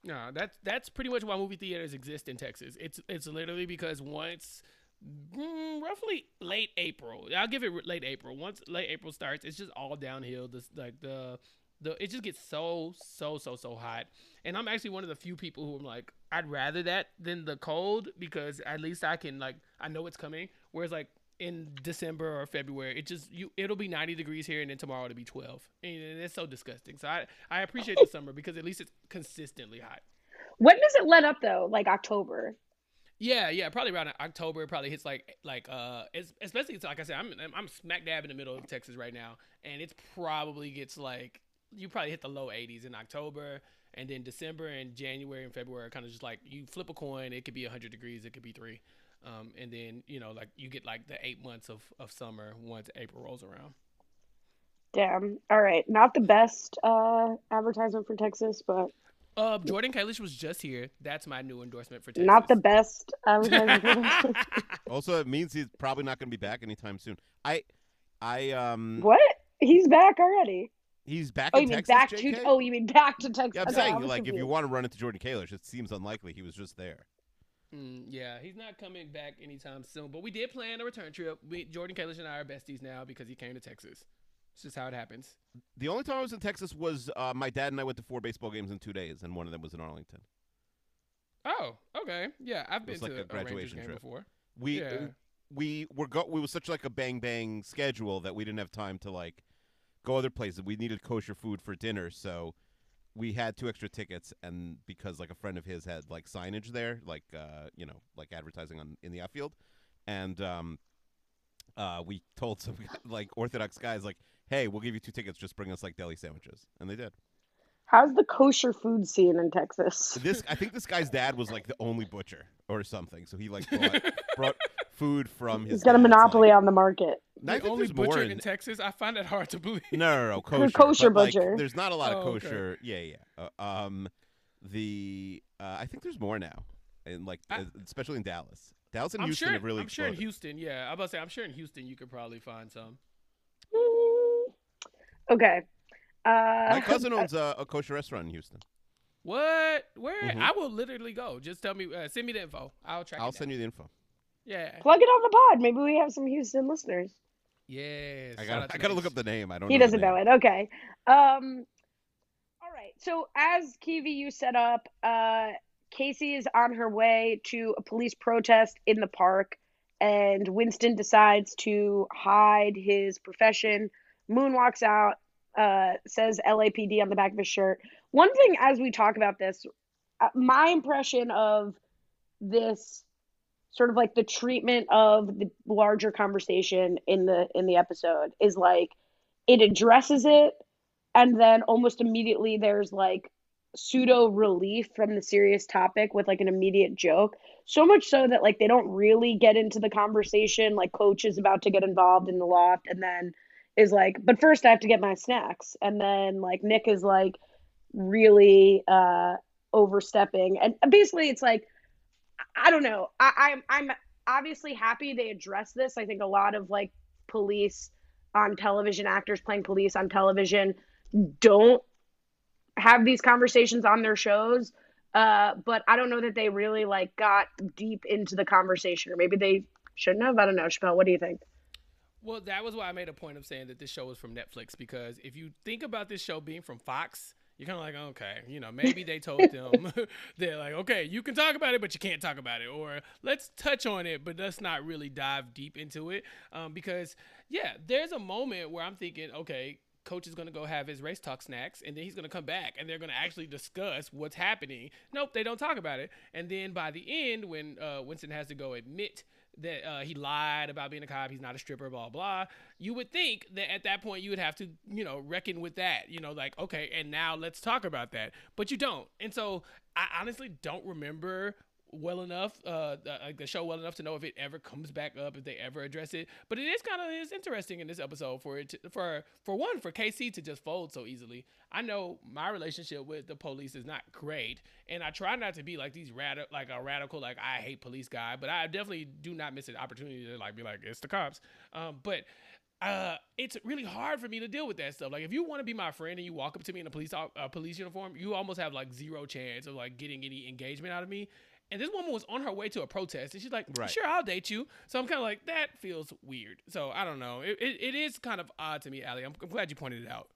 No, that's that's pretty much why movie theaters exist in Texas. It's it's literally because once mm, roughly late April, I'll give it late April. Once late April starts, it's just all downhill. This like the the it just gets so so so so hot. And I'm actually one of the few people who I'm like, I'd rather that than the cold because at least I can like I know it's coming. Whereas like in December or February, it just you it'll be 90 degrees here and then tomorrow it'll be 12. And it's so disgusting. So I I appreciate the summer because at least it's consistently hot. When does it let up though? Like October. Yeah, yeah, probably around October. It probably hits like like uh, especially it's like I said, I'm I'm smack dab in the middle of Texas right now, and it's probably gets like you probably hit the low 80s in October, and then December and January and February are kind of just like you flip a coin. It could be 100 degrees, it could be three, um, and then you know like you get like the eight months of of summer once April rolls around. Damn. All right, not the best uh advertisement for Texas, but uh, Jordan Kalish was just here. That's my new endorsement for Texas. Not the best. *laughs* also, it means he's probably not going to be back anytime soon. I, I um. What? He's back already. He's back. Oh, you mean Texas, back JK? to? Oh, you mean back to Texas? Yeah, I'm okay, saying like confused. if you want to run into Jordan Kalish, it seems unlikely. He was just there. Mm, yeah, he's not coming back anytime soon. But we did plan a return trip. We, Jordan Kalish and I are besties now because he came to Texas. It's just how it happens. The only time I was in Texas was uh, my dad and I went to four baseball games in two days, and one of them was in Arlington. Oh, okay. Yeah, I've been was like to a a, graduation game trip. before. We Yeah. we were go we was such like a bang bang schedule that we didn't have time to like go other places. We needed kosher food for dinner, so we had two extra tickets and because like a friend of his had like signage there, like uh, you know, like advertising on in the outfield. And um uh we told some *laughs* like orthodox guys like, "Hey, we'll give you two tickets, just bring us like deli sandwiches." And they did. How's the kosher food scene in Texas? This I think this guy's dad was like the only butcher or something, so he like brought, *laughs* brought food from his He's got a monopoly like- on the market. I The only there's butcher in- in Texas, I find it hard to believe. No, no, no, *laughs* kosher. kosher but, like, butcher. there's not a lot of Oh, okay. kosher. Yeah, yeah. Uh, um, the uh, I think there's more now, and like I- uh, especially in Dallas. Dallas and I'm Houston sure. have really I'm sure in. Houston. Yeah, I'm about to say. I'm sure in Houston you could probably find some. Mm, Okay. Uh, My *laughs* cousin owns a, a kosher restaurant in Houston. What? Where? Mhm. I will literally go. Just tell me. Uh, send me the info. I'll track. I'll it send down. you the info. Yeah. plug it on the pod. Maybe we have some Houston listeners. Yes. I got out I to got to look up the name. I don't. Know. He know doesn't know it. Okay. Um. All right. So as Kiwi you set up, uh, Casey is on her way to a police protest in the park, and Winston decides to hide his profession. Moon walks out, uh, says LAPD on the back of his shirt. One thing, as we talk about this, uh, my impression of this sort of like the treatment of the larger conversation in the in the episode is like it addresses it and then almost immediately there's like pseudo relief from the serious topic with like an immediate joke. So much so that like they don't really get into the conversation like coach is about to get involved in the loft and then is like but first i have to get my snacks. And then like nick is like really uh overstepping. And basically it's like i don't know. I, i'm i'm obviously happy they address this. I think a lot of like police on television actors playing police on television don't have these conversations on their shows uh but i don't know that they really like got deep into the conversation or maybe they shouldn't have. I don't know Chappelle, what do you think? Well, that was why I made a point of saying that this show was from Netflix because if you think about this show being from Fox, you're kind of like, okay, you know, maybe they told *laughs* them *laughs* they're like, okay, you can talk about it, but you can't talk about it, or let's touch on it, but let's not really dive deep into it, um, because yeah, there's a moment where I'm thinking, okay. Coach is going to go have his race talk snacks, and then he's going to come back, and they're going to actually discuss what's happening. Nope, they don't talk about it. And then by the end, when uh, Winston has to go admit that uh, he lied about being a cop, he's not a stripper, blah blah. You would think that at that point you would have to, you know, reckon with that. You know, like okay, and now let's talk about that. But you don't, and so I honestly don't remember well enough, uh, like the show well enough to know if it ever comes back up, if they ever address it. But it is kind of is interesting in this episode for it to, for for one for KC to just fold so easily. I know my relationship with the police is not great, and I try not to be like these rad like a radical like I hate police guy, but I definitely do not miss an opportunity to like be like it's the cops. Um, but uh, it's really hard for me to deal with that stuff. Like if you want to be my friend and you walk up to me in a police uh, police uniform, you almost have like zero chance of like getting any engagement out of me. And this woman was on her way to a protest, and she's like, Right. "Sure, I'll date you." So I'm kind of like, that feels weird. So I don't know. It, it, it is kind of odd to me, Allie. I'm, I'm glad you pointed it out.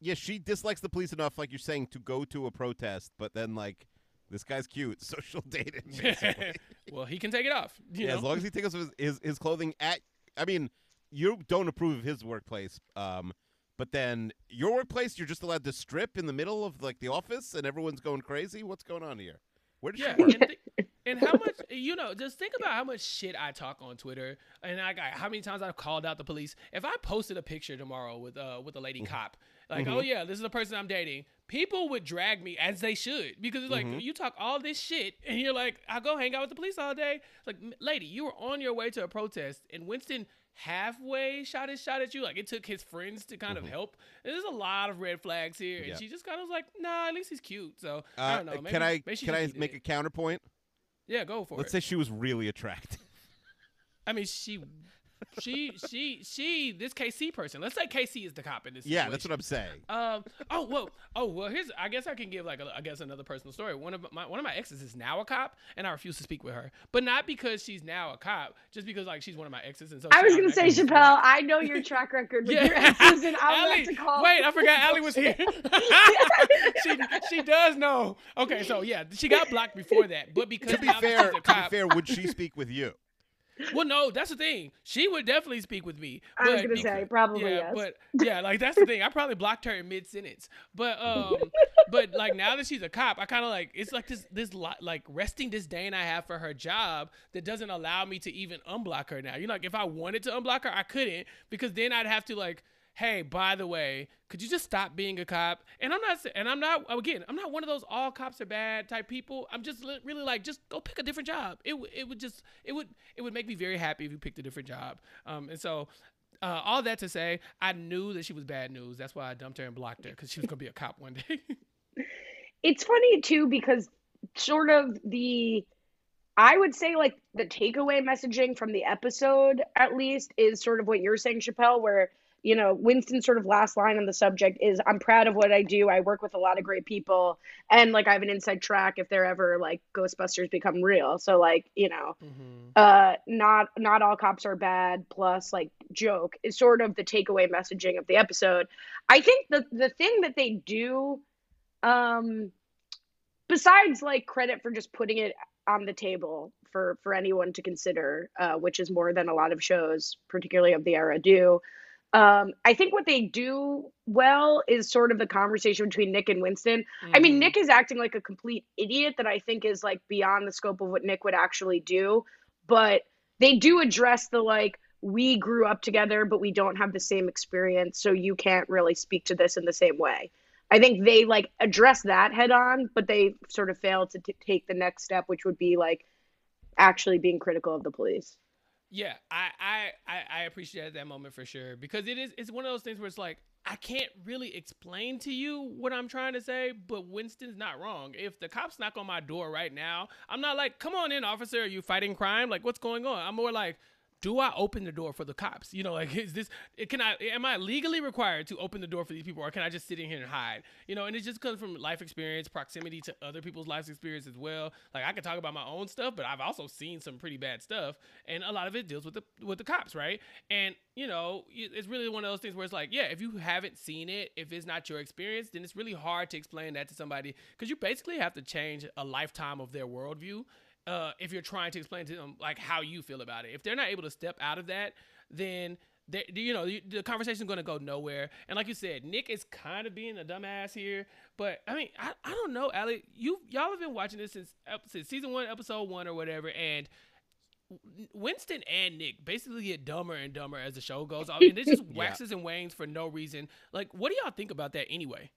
yeah, she dislikes the police enough, like you're saying, to go to a protest, but then like this guy's cute, so she'll date him. well, he can take it off. You yeah, know? as long as he takes off his, his his clothing at. I mean, you don't approve of his workplace, um, but then your workplace, you're just allowed to strip in the middle of like the office, and everyone's going crazy. What's going on here? Where did Yeah, she work? and, thi- *laughs* and how much you know? Just think about how much shit I talk on Twitter, and I got how many times I've called out the police. If I posted a picture tomorrow with uh with a lady mm-hmm. cop, like, mm-hmm. oh yeah, this is the person I'm dating, people would drag me as they should because it's like mm-hmm. you talk all this shit, *laughs* and you're like, I'll go hang out with the police all day. It's like, lady, you were on your way to a protest, and Winston halfway shot his shot at you. Like it took his friends to kind of help. There's a lot of red flags here, and Yeah. she just kind of was like, nah, at least he's cute. So I Uh, don't know. Maybe, can I can I make a counterpoint? Yeah, go for it. Let's say she was really attractive. I mean, she, she, she, she. This KC person. Let's say KC is the cop in this. yeah, that's what I'm saying. Um. Oh well. Oh well. Here's. I guess I can give like a, I guess another personal story. One of my one of my exes is now a cop, and I refuse to speak with her. But not because she's now a cop, just because like she's one of my exes, and so I was gonna say, automatically- Chappelle. I know your track record with your exes, and I'm Allie, about to call. Wait, I forgot Allie was here. *laughs* *laughs* she she does know. Okay, so yeah, she got blocked before that, but because to be fair, to be fair, would she speak with you? Well, no, that's the thing. She would definitely speak with me. I was gonna say, probably yeah, yes. but *laughs* yeah, like that's the thing. I probably blocked her in mid sentence, but um, but like now that she's a cop, I kind of like it's like this this li- like resting disdain I have for her job that doesn't allow me to even unblock her now. You know, like if I wanted to unblock her, I couldn't because then I'd have to like. Hey, by the way, could you just stop being a cop? And I'm not, and I'm not, again, I'm not one of those all cops are bad type people. I'm just really like, just go pick a different job. It, it would just, it would, it would make me very happy if you picked a different job. Um, and so, uh, all that to say, I knew that she was bad news. That's why I dumped her and blocked her because she was gonna be a cop one day. *laughs* it's funny too because sort of the I would say like the takeaway messaging from the episode at least is sort of what you're saying, Chappelle, where you know Winston's sort of last line on the subject is I'm proud of what I do. I work with a lot of great people, and like I have an inside track if they're ever like Ghostbusters become real. So like you know, uh, not not all cops are bad. Plus like joke is sort of the takeaway messaging of the episode. I think the the thing that they do um besides like credit for just putting it on the table for for anyone to consider uh which is more than a lot of shows particularly of the era do um i think what they do well is sort of the conversation between nick and winston i mean Mhm. nick is acting like a complete idiot that i think is like beyond the scope of what nick would actually do but they do address the like we grew up together but we don't have the same experience so you can't really speak to this in the same way I think they like address that head on, but they sort of fail to t- take the next step, which would be like actually being critical of the police. Yeah, I, I I appreciate that moment for sure because it is it's one of those things where it's like I can't really explain to you what I'm trying to say, but Winston's not wrong. If the cops knock on my door right now, I'm not like, "Come on in, officer. Are you fighting crime? Like, what's going on?" I'm more like, "Do I open the door for the cops? You know, like, is this? Can I? Am I legally required to open the door for these people, or can I just sit in here and hide? You know?" And it just comes from life experience, proximity to other people's life experience as well. Like, I can talk about my own stuff, but I've also seen some pretty bad stuff, and a lot of it deals with the with the cops, right? And you know, it's really one of those things where it's like, yeah, if you haven't seen it, if it's not your experience, then it's really hard to explain that to somebody because you basically have to change a lifetime of their worldview uh, if you're trying to explain to them like how you feel about it. If they're not able to step out of that, then they, you know the, the conversation is going to go nowhere. And like you said, Nick is kind of being a dumbass here. But I mean, I, I don't know, Allie. You y'all have been watching this since since season one, episode one, or whatever, and. Winston and Nick basically get dumber and dumber as the show goes on, and it just *laughs* Yeah. waxes and wanes for no reason. Like, what do y'all think about that anyway?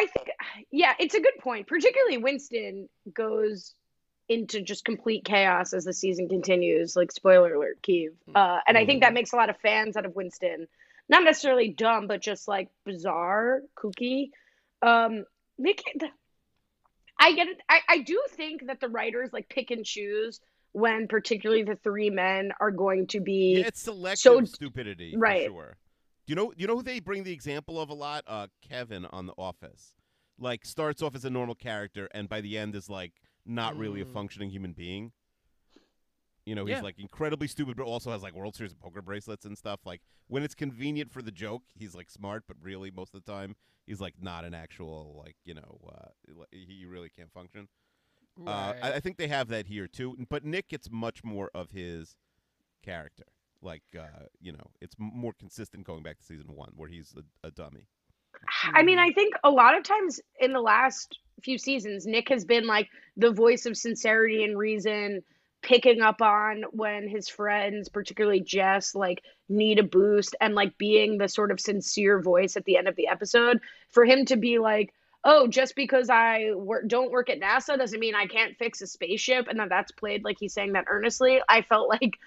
I, I think, yeah, it's a good point. Particularly Winston goes into just complete chaos as the season continues. Like spoiler alert, Keeve. Uh, and I think that makes a lot of fans out of Winston. Not necessarily dumb, but just like bizarre, kooky. Um, Nick, I get it. I, I do think that the writers like pick and choose when particularly the three men are going to be Yeah, it's selective so- stupidity, right. for sure. You know? You know who they bring the example of a lot? Uh, Kevin on The Office. Like starts off as a normal character, and by the end is like not really a Mm. functioning human being. You know, he's Yeah. like incredibly stupid, but also has like World Series of Poker bracelets and stuff. Like when it's convenient for the joke, he's like smart, but really most of the time he's like not an actual like you know uh, he really can't function. Uh, I, I think they have that here too, but Nick gets much more of his character. Like uh, you know, it's more consistent going back to season one, where he's a, a dummy. I mean, I think a lot of times in the last few seasons, Nick has been like the voice of sincerity and reason, picking up on when his friends, particularly Jess, like need a boost and like being the sort of sincere voice at the end of the episode. For him to be like, oh, just because I wor- don't work at NASA doesn't mean I can't fix a spaceship, and that that's played like he's saying that earnestly. I felt like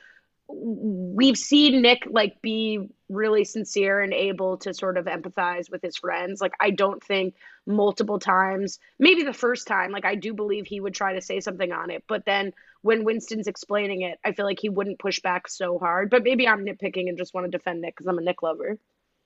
we've seen Nick like be really sincere and able to sort of empathize with his friends. Like I don't think multiple times, maybe the first time, like I do believe he would try to say something on it, but then when Winston's explaining it, I feel like he wouldn't push back so hard. But maybe I'm nitpicking and just want to defend Nick because I'm a Nick lover.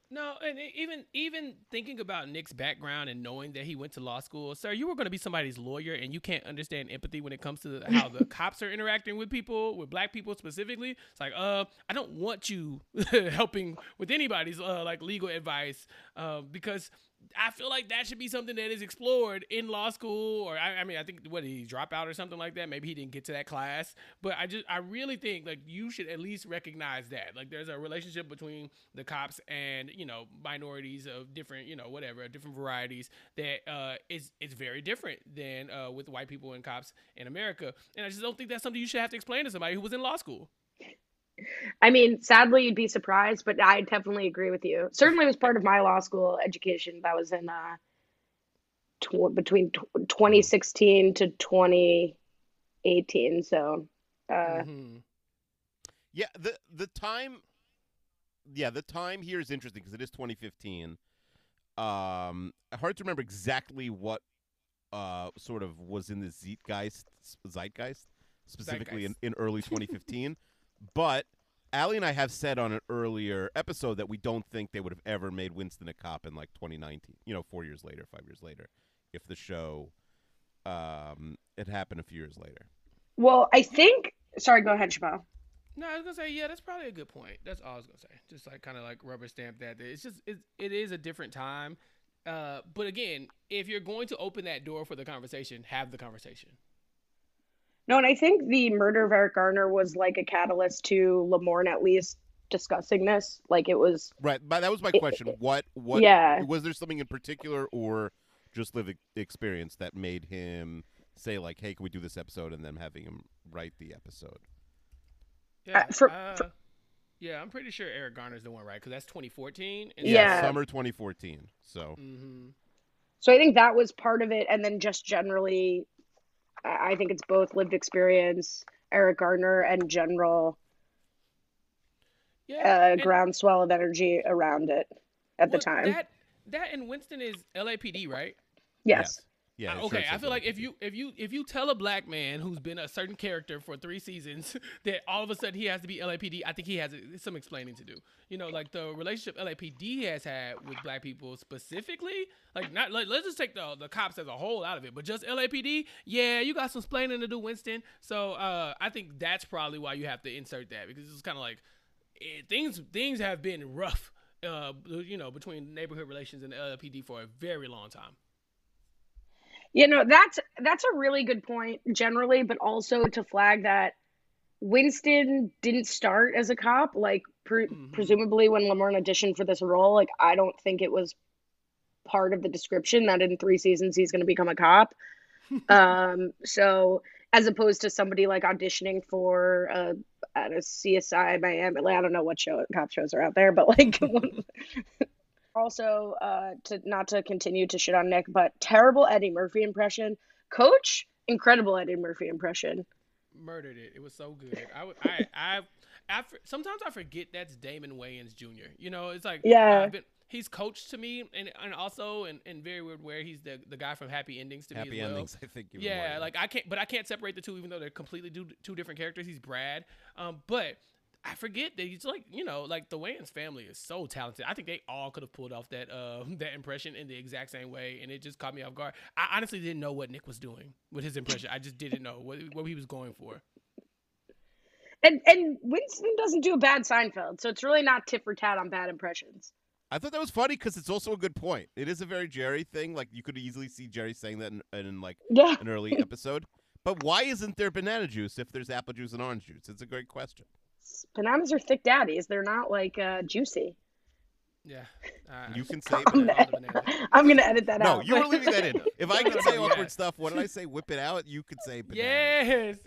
No, and even even thinking about Nick's background and knowing that he went to law school, sir, you were going to be somebody's lawyer, and you can't understand empathy when it comes to the, how the *laughs* cops are interacting with people, with black people specifically. It's like, uh, I don't want you *laughs* helping with anybody's uh, like legal advice, uh, because I feel like that should be something that is explored in law school, or I, I mean, I think what did he drop out or something like that? Maybe he didn't get to that class, but I just, I really think like you should at least recognize that, like there's a relationship between the cops and you know minorities of different, you know, whatever, different varieties that uh, is is very different than uh, with white people and cops in America, and I just don't think that's something you should have to explain to somebody who was in law school. I mean, sadly, you'd be surprised, but I definitely agree with you. Certainly was part of my law school education. That was in uh, tw- between tw 2016 to 2018. So, uh, Mhm. Yeah, the the time. Yeah, the time here is interesting because it is 2015. Um, hard to remember exactly what uh sort of was in the zeitgeist zeitgeist specifically in, in early *laughs* 2015, but Allie and I have said on an earlier episode that we don't think they would have ever made Winston a cop in like 2019. You know, four years later, five years later, if the show um it happened a few years later. well, I think. Sorry, go ahead, Shabal. No, I was gonna say yeah, that's probably a good point. That's all I was gonna say. Just like kind of like rubber stamp that. It's just it, it is a different time. Uh, but again, if you're going to open that door for the conversation, have the conversation. No, and I think the murder of Eric Garner was like a catalyst to Lamorne at least discussing this. Like it was. Right, but that was my It- question. What what Yeah. was there something in particular or just lived ex- experience that made him say like, "Hey, can we do this episode?" and then having him write the episode? Yeah, for- uh, yeah, I'm pretty sure Eric Garner's the one, right? Because that's 2014. And Yeah. summer 2014. So Mm-hmm. So I think that was part of it, and then just generally, I I think it's both lived experience, Eric Garner, and general Yeah. uh, and- groundswell of energy around it at the time. That that and Winston is LAPD, right? yes. Yeah. Okay, I feel like if you if you if you tell a black man who's been a certain character for three seasons *laughs* that all of a sudden he has to be LAPD, I think he has some explaining to do. You know, like the relationship LAPD has had with black people specifically, like not like, let's just take the the cops as a whole out of it, but just LAPD, yeah, you got some explaining to do, Winston. So uh, I think that's probably why you have to insert that because it's kind of like eh, things things have been rough. Uh, you know, between neighborhood relations and the LAPD for a very long time. You know, that's that's a really good point generally, but also to flag that Winston didn't start as a cop. Like, pre- Mhm. presumably, when Lamorne auditioned for this role, like I don't think it was part of the description that in three seasons he's going to become a cop. *laughs* um, so as opposed to somebody like auditioning for uh, at a CSI Miami, like, I don't know what show cop shows are out there, but like. *laughs* also uh to not to continue to shit on Nick, but terrible Eddie Murphy impression. Coach, incredible Eddie Murphy impression. murdered it. It was so good. I would, I, I, I, sometimes I forget that's Damon Wayans Jr. You know, it's like Yeah. I've been, he's coached to me, and and also in, in very weird where he's the the guy from Happy Endings to happy me as well. endings. I think. Yeah, like I can't, but I can't separate the two, even though they're completely two, two different characters. He's Brad, um, but I forget that he's like, you know, like the Wayans family is so talented. I think they all could have pulled off that uh, *laughs* that impression in the exact same way, and it just caught me off guard. I honestly didn't know what Nick was doing with his impression. I just didn't know what what he was going for. And and Winston doesn't do a bad Seinfeld, so it's really not tit for tat on bad impressions. I thought that was funny because it's also a good point. It is a very Jerry thing. Like you could easily see Jerry saying that in, in like *laughs* Yeah. an early episode. But why isn't there banana juice if there's apple juice and orange juice? It's a great question. Bananas are thick daddies. They're not like uh, juicy. Yeah. *laughs* Uh, You can say I'm banana. gonna, banana. *laughs* I'm gonna edit that No, out. No, you were leaving that in. If I *laughs* can say Yeah. awkward stuff, what did I say? Whip it out. You could say banana. Yes.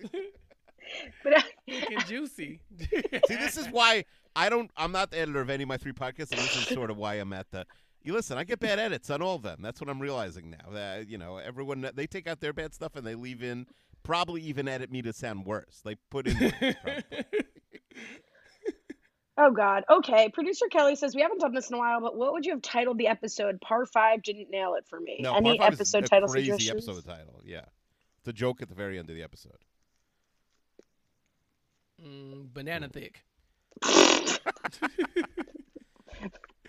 but uh, Thick and juicy. See, this is why I don't. I'm not the editor of any of my three podcasts, and this is sort of why I'm at the. You listen. I get bad edits on all of them. That's what I'm realizing now. That you know, everyone they take out their bad stuff and they leave in. Probably even edit me to sound worse. They put in. worse, probably. Oh god. Okay. Producer Kelly says we haven't done this in a while, but what would you have titled the episode? Par five didn't nail it for me. No, Any Par Five is episode a title crazy suggestions? episode title. Yeah, it's a joke at the very end of the episode. Mm, banana thick. *laughs*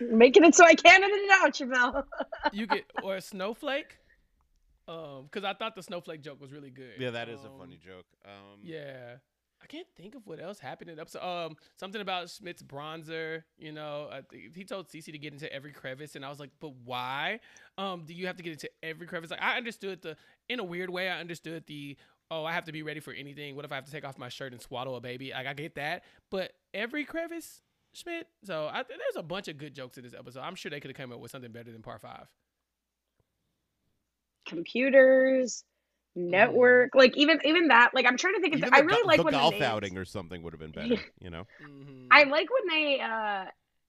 Making it so I can't edit it out, Jamel. *laughs* You get or a snowflake. Um, because I thought the snowflake joke was really good. Yeah, that is a Um, funny joke. Um, Yeah. I can't think of what else happened in episode. Um, something about Schmidt's bronzer. You know, I think he told Cece to get into every crevice, and I was like, "But why? Um, do you have to get into every crevice?" Like, I understood the, in a weird way, I understood the, oh, I have to be ready for anything. What if I have to take off my shirt and swaddle a baby? Like, I get that, but every crevice, Schmidt. So I, there's a bunch of good jokes in this episode. I'm sure they could have come up with something better than Par Five. Computers, network, like even even that. Like I'm trying to think of. Even I really go- like the when golf the names, outing or something would have been better. You know. Mm-hmm. I like when they uh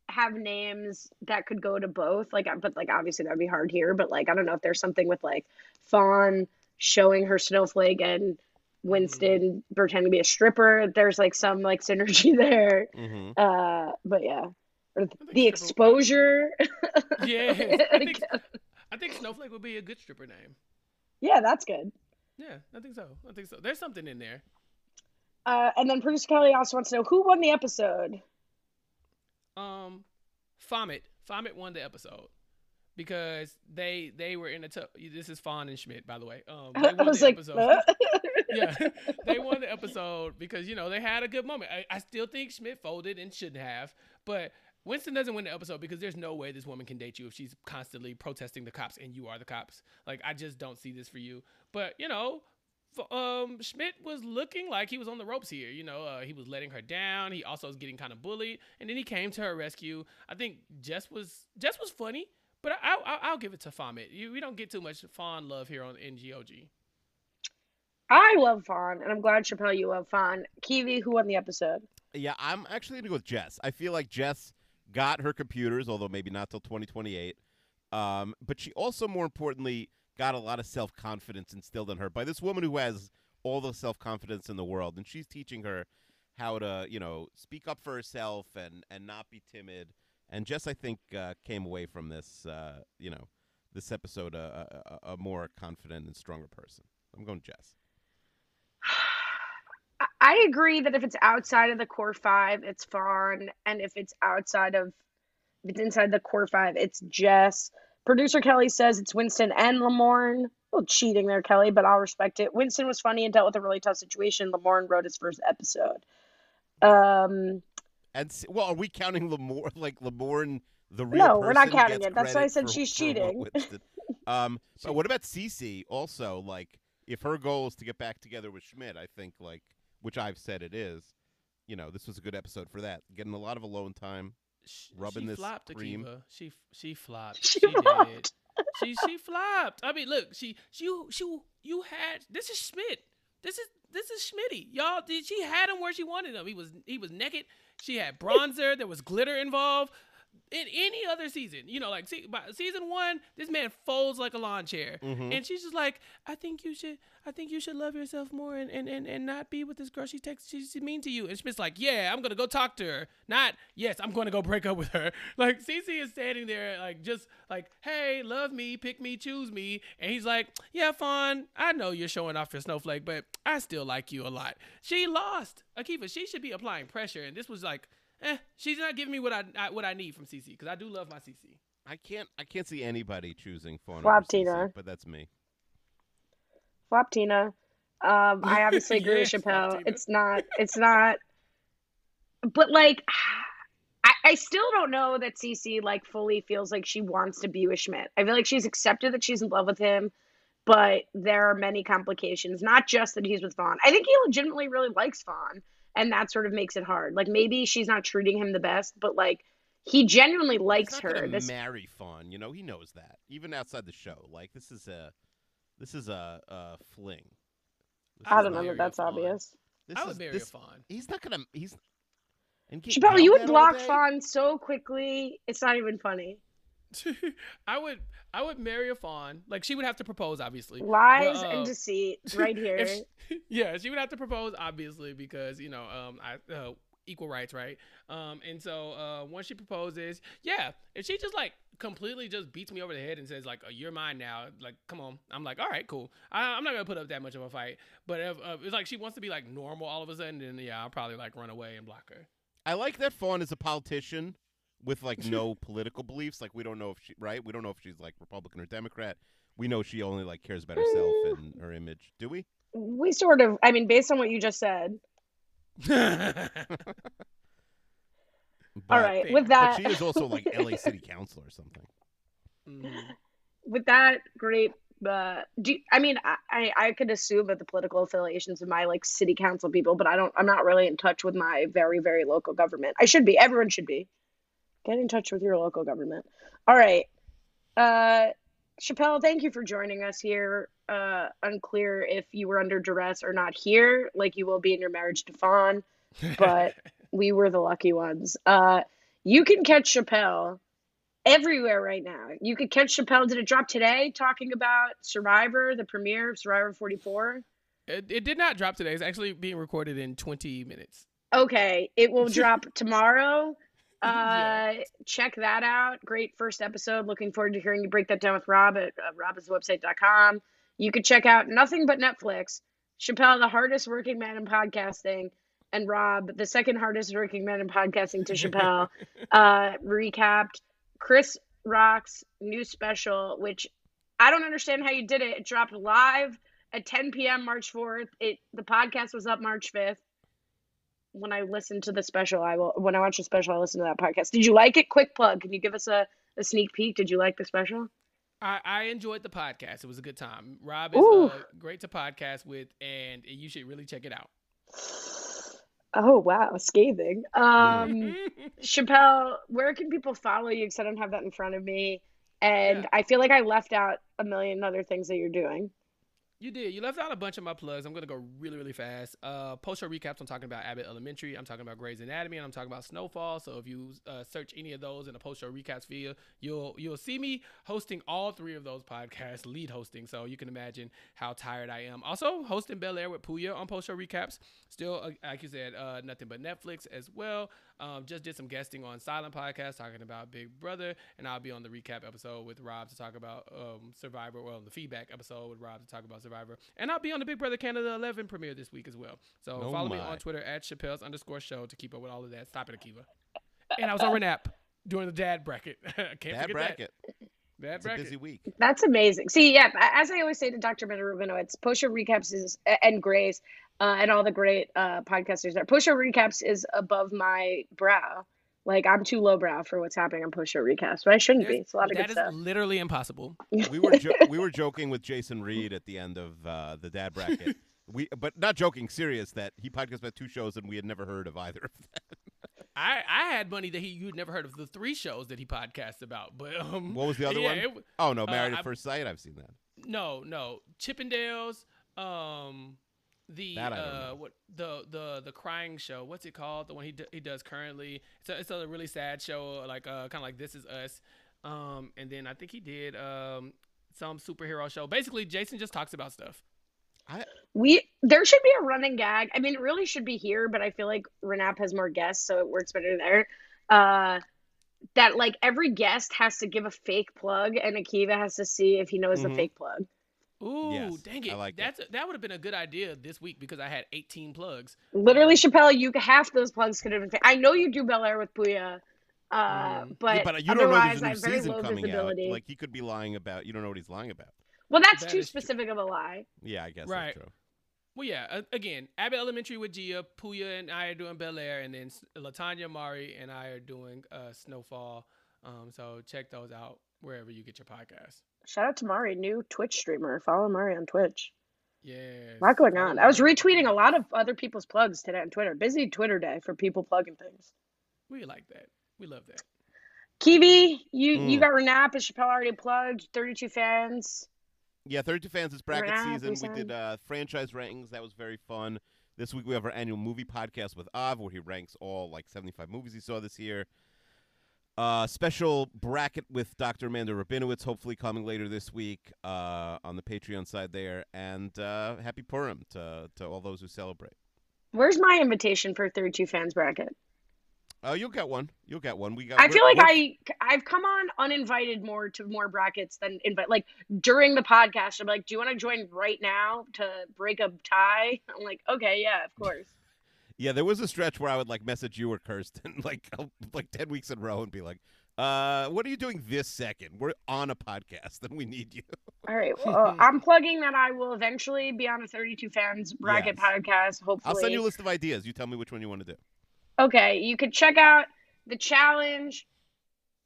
have names that could go to both. Like, but like obviously that'd be hard here. But like I don't know if there's something with like Fawn showing her snowflake and Winston pretending to be a stripper. There's like some like synergy *laughs* there. hmm Uh, but yeah, the stripper- exposure. yeah *laughs* I think I think Snowflake would be a good stripper name. yeah, that's good. Yeah, I think so. I think so. There's something in there. Uh, and then producer Kelly also wants to know who won the episode. Um, Fomet. Fomet won the episode because they they were in a tough. This is Fawn and Schmidt, by the way. Um, they *laughs* I won was the like, episode. "Huh?" *laughs* yeah, *laughs* they won the episode because you know they had a good moment. I, I still think Schmidt folded and shouldn't have, but Winston doesn't win the episode because there's no way this woman can date you if she's constantly protesting the cops and you are the cops. Like I just don't see this for you. But you know, um, Schmidt was looking like he was on the ropes here. You know, uh, he was letting her down. He also was getting kind of bullied, and then he came to her rescue. I think Jess was Jess was funny, but I, I, I'll give it to Fomet. You, we don't get too much fawn love here on NGOG. I love Fawn, and I'm glad Chappelle you love Fawn. Kiwi, who won the episode? Yeah, I'm actually gonna go with Jess. I feel like Jess got her computers, although maybe not till 2028. Um, but she also, more importantly, got a lot of self confidence instilled in her by this woman who has all the self confidence in the world, and she's teaching her how to, you know, speak up for herself and and not be timid. And Jess, I think, uh, came away from this, uh, you know, this episode a, a, a- more confident and stronger person. I'm going Jess. I- agree that if it's outside of the core five, it's Fawn, and if it's outside of, if it's inside the core five, it's Jess. Producer Kelly says it's Winston and Lamorne. A little cheating there, Kelly, but I'll respect it. Winston was funny and dealt with a really tough situation. Lamorne wrote his first episode. Um, And well, are we counting Lamore like Lamorne the real No, we're not counting it. That's why I said for- she's cheating. *laughs* Um, but what about Cece? Also, like, if her goal is to get back together with Schmidt, I think like, which I've said it is. You know, this was a good episode for that. Getting a lot of alone time. Sh- Rubbing she this flopped cream. Akiva. She she flopped. She She, did. flopped. *laughs* She she flopped. I mean, look, she she she you had this is Schmidt. This is this is Schmitty. Y'all did she had him where she wanted him. He was he was naked. She had bronzer. there was glitter involved. In any other season, you know, like see, by season one, this man folds like a lawn chair, Mhm. and she's just like, "I think you should, I think you should love yourself more and and, and, and not be with this girl. She takes, she's mean to you." And Schmidt's like, "Yeah, I'm gonna go talk to her. Not yes, I'm gonna go break up with her." *laughs* Like Cece is standing there, like just like, "Hey, love me, pick me, choose me," and he's like, "Yeah, Fawn, I know you're showing off your snowflake, but I still like you a lot." She lost, Akiva. She should be applying pressure, and this was like. Eh, she's not giving me what I, I what I need from Cece because I do love my Cece. I can't. I can't see anybody choosing Fawn. Flop over Cece, Tina. but that's me. Flop Tina. Um, I *laughs* obviously agree Yes, with Chappelle. It's not. It's not. but like, I, I still don't know that Cece like fully feels like she wants to be with Schmidt. I feel like she's accepted that she's in love with him, but there are many complications. Not just that he's with Fawn. I think he legitimately really likes Fawn, and that sort of makes it hard. Like maybe she's not treating him the best, but like he genuinely likes He's not her. gonna This marry Fawn. You know, he knows that. Even outside the show, like this is a, this is a, a fling. This I don't know not- that that's Fawn. obvious. This I would is, marry this, a fawn. He's not gonna. He's. And Chappelle, you would block day? Fawn so quickly. It's not even funny. *laughs* I would I would marry a fawn. Like she would have to propose, obviously. Lies But, uh, and deceit, *laughs* right here. she- *laughs* yeah, she would have to propose, obviously, because you know, um, I uh, equal rights, right? Um, and so uh, once she proposes, yeah, if she just like completely just beats me over the head and says like, oh, "You're mine now," like, come on, I'm like, all right, cool. I, I'm not gonna put up that much of a fight. But if uh, it's like she wants to be like normal all of a sudden, then yeah, I'll probably like run away and block her. I like that Fawn is a politician with like *laughs* no political beliefs. Like we don't know if she right. We don't know if she's like Republican or Democrat. We know she only like cares about herself and her image. Do we? we sort of, I mean, based on what you just said. *laughs* All But- right, fair. with But that, she is also like LA *laughs* City Council or something. Mhm. with that great uh do I mean I, I I could assume that the political affiliations of my like city council people but i don't i'm not really in touch with my very very local government i should be everyone should be get in touch with your local government all right uh chappelle thank you for joining us here uh unclear if you were under duress or not here like you will be in your marriage to fawn but *laughs* we were the lucky ones. Uh, you can catch Chappelle everywhere right now. You could catch Chappelle. Did it drop today? Talking about Survivor, the premiere of Survivor 44. it, it did not drop today. It's actually being recorded in 20 minutes. Okay, it will *laughs* drop tomorrow. Uh, Yeah. check that out. Great first episode. Looking forward to hearing you break that down with Rob at uh, robhasawebsite.com. You could check out Nothing But Netflix. Chappelle, the hardest working man in podcasting, and Rob, the second hardest working man in podcasting to Chappelle, *laughs* uh, recapped Chris Rock's new special, which I don't understand how you did it. It dropped live at 10 p.m. March 4th. It the podcast was up March 5th. When I listen to the special, I will. When I watch the special, I listen to that podcast. Did you like it? Quick plug. Can you give us a, a sneak peek? Did you like the special? I, I enjoyed the podcast. It was a good time. Rob is uh, great to podcast with, and you should really check it out. Oh wow, scathing. Um, *laughs* Chappelle, where can people follow you? Because I don't have that in front of me, and Yeah. I feel like I left out a million other things that you're doing. You did. You left out a bunch of my plugs. I'm gonna go really, really fast. Uh, post show recaps. I'm talking about Abbott Elementary. I'm talking about Grey's Anatomy, and I'm talking about Snowfall. So if you uh, search any of those in the post show recaps video, you'll you'll see me hosting all three of those podcasts, lead hosting. So you can imagine how tired I am. Also hosting Bel Air with Puya on post show recaps. Still, uh, like you said, uh, nothing but Netflix as well. Um, just did some guesting on Silent Podcast talking about Big Brother, and I'll be on the recap episode with Rob to talk about um, Survivor. Well, the feedback episode with Rob to talk about Survivor, and I'll be on the Big Brother Canada 11 premiere this week as well. So Oh follow me on Twitter at Chappelle's underscore show to keep up with all of that. Stop it, Akiva. And I was on Renap doing the dad bracket. *laughs* Can't That forget bracket. that. Dad It's a bracket. busy week. That's amazing. See, yeah, as I always say to Dr. Meta Rubinowitz, post show recaps is and Grace uh, and all the great uh, podcasters there. Post show recaps is above my brow. Like I'm too lowbrow for what's happening on post show recaps, but I shouldn't be. There's- It's a lot of that good is stuff. literally impossible. We were jo- we were joking with Jason Reed at the end of uh, the dad bracket. We but not joking, serious that he podcasted about two shows and we had never heard of either of them. I, I had money that he you'd never heard of the three shows that he podcasts about, but um, What was the other yeah, one? it w- Oh no, Uh, Married I- at First Sight. I've seen that. no, no, Chippendales, um, the That I don't uh, know. what the the the crying show. What's it called? The one he d- he does currently. It's a, it's a really sad show, like uh, kind of like This Is Us. Um, and then I think he did um some superhero show. Basically, Jason just talks about stuff. I We there should be a running gag. I mean, it really should be here, but I feel like Renap has more guests, so it works better there. Uh, that like every guest has to give a fake plug, and Akiva has to see if he knows Mhm. the fake plug. Ooh, Yes, dang I it! like That's that would have been a good idea this week because I had 18 plugs. Literally, Chappelle, you half those plugs could have been. I know you do Bel Air with Puya, uh, Mm. but, yeah, but you don't know otherwise, there's a I new have very season low coming visibility. out. Like he could be lying about. You don't know what he's lying about. well, that's That too is true. specific of a lie. Yeah, I guess Right. that's true. Well, yeah. Uh, again, Abbott Elementary with Gia, Puya and I are doing Bel Air, and then Latanya, Mari, and I are doing uh, Snowfall. Um, so check those out wherever you get your podcasts. Shout out to Mari, new Twitch streamer. Follow Mari on Twitch. Yeah. A lot going on. I was retweeting a lot of other people's plugs today on Twitter. Busy Twitter day for people plugging things. We like that. We love that. Kiwi, you you Mm. got Renap as Chappelle already plugged. Thirty two fans. Yeah, 32 fans. It's bracket Right, season. we We did uh, franchise rankings. That was very fun. This week we have our annual movie podcast with Av, where he ranks all like 75 movies he saw this year. Uh, special bracket with Dr. Amanda Rabinowitz, hopefully coming later this week uh, on the Patreon side there. And uh, happy Purim to, to all those who celebrate. Where's my invitation for thirty two fans bracket? Uh, you'll get one. You'll get one. We got. I feel like I I've come on uninvited more to more brackets than invite. Like during the podcast, I'm like, "Do you want to join right now to break a tie?" I'm like, "Okay, yeah, of course." Yeah, there was a stretch where I would like message you or Kirsten *laughs* like like ten weeks in a row and be like, "Uh, what are you doing this second? We're on a podcast and we need you." *laughs* All right, well, *laughs* I'm plugging that I will eventually be on a 32 fans bracket Yes. podcast. Hopefully, I'll send you a list of ideas. You tell me which one you want to do. Okay, you could check out the challenge,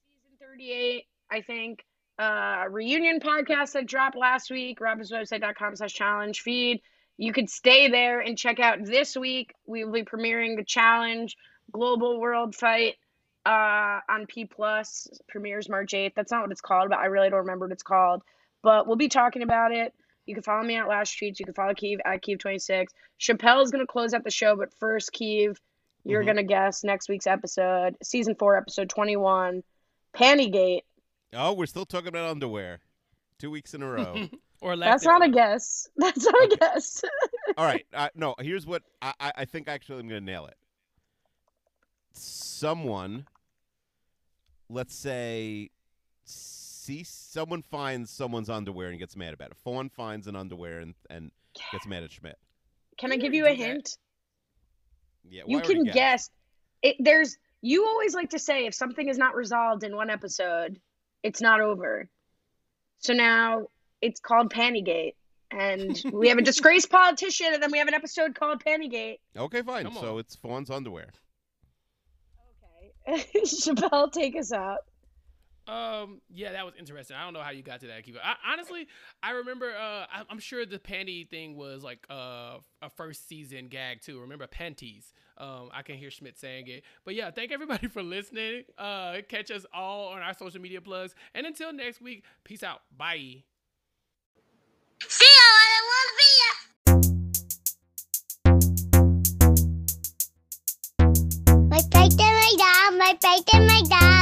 season 38, I think, uh, reunion podcast that dropped last week, robhasawebsite.com slash challenge feed. You could stay there and check out this week. We will be premiering the challenge global world fight uh, on P plus premieres March 8th. That's not what it's called, but I really don't remember what it's called. But we'll be talking about it. You can follow me at Last Streets. You can follow Keeve at Keeve26. Chappelle is going to close out the show, but first, Keeve, you're Mhm. going to guess next week's episode, season four, episode 21, Pantygate. Oh, we're still talking about underwear. Two weeks in a row. *laughs* Or lack That's not a guess. *laughs* That's not a guess. All right. *laughs* Uh, no, here's what I, I, I think actually I'm going to nail it. Someone, let's say, see someone finds someone's underwear and gets mad about it. Fawn finds an underwear and, and gets mad at Schmidt. Can I give you a hint? Yeah, you well, I already can guessed. guess. It, there's you always like to say if something is not resolved in one episode, it's not over. So now it's called Pantygate, and we have a disgraced politician, and then we have an episode called Pantygate. Okay, fine. Come So on. it's Fawn's underwear. Okay, *laughs* Chappelle, take us out. Um, yeah, that was interesting. I don't know how you got to that, Kiva. I, honestly, I remember. Uh, I, I'm sure the panty thing was like uh, a first season gag too. Remember panties? Um, I can hear Schmidt saying it. But yeah, thank everybody *laughs* for listening. Uh, catch us all on our social media plugs. And until next week, peace out. Bye. See you the one My plate and my dog, my plate and my dog,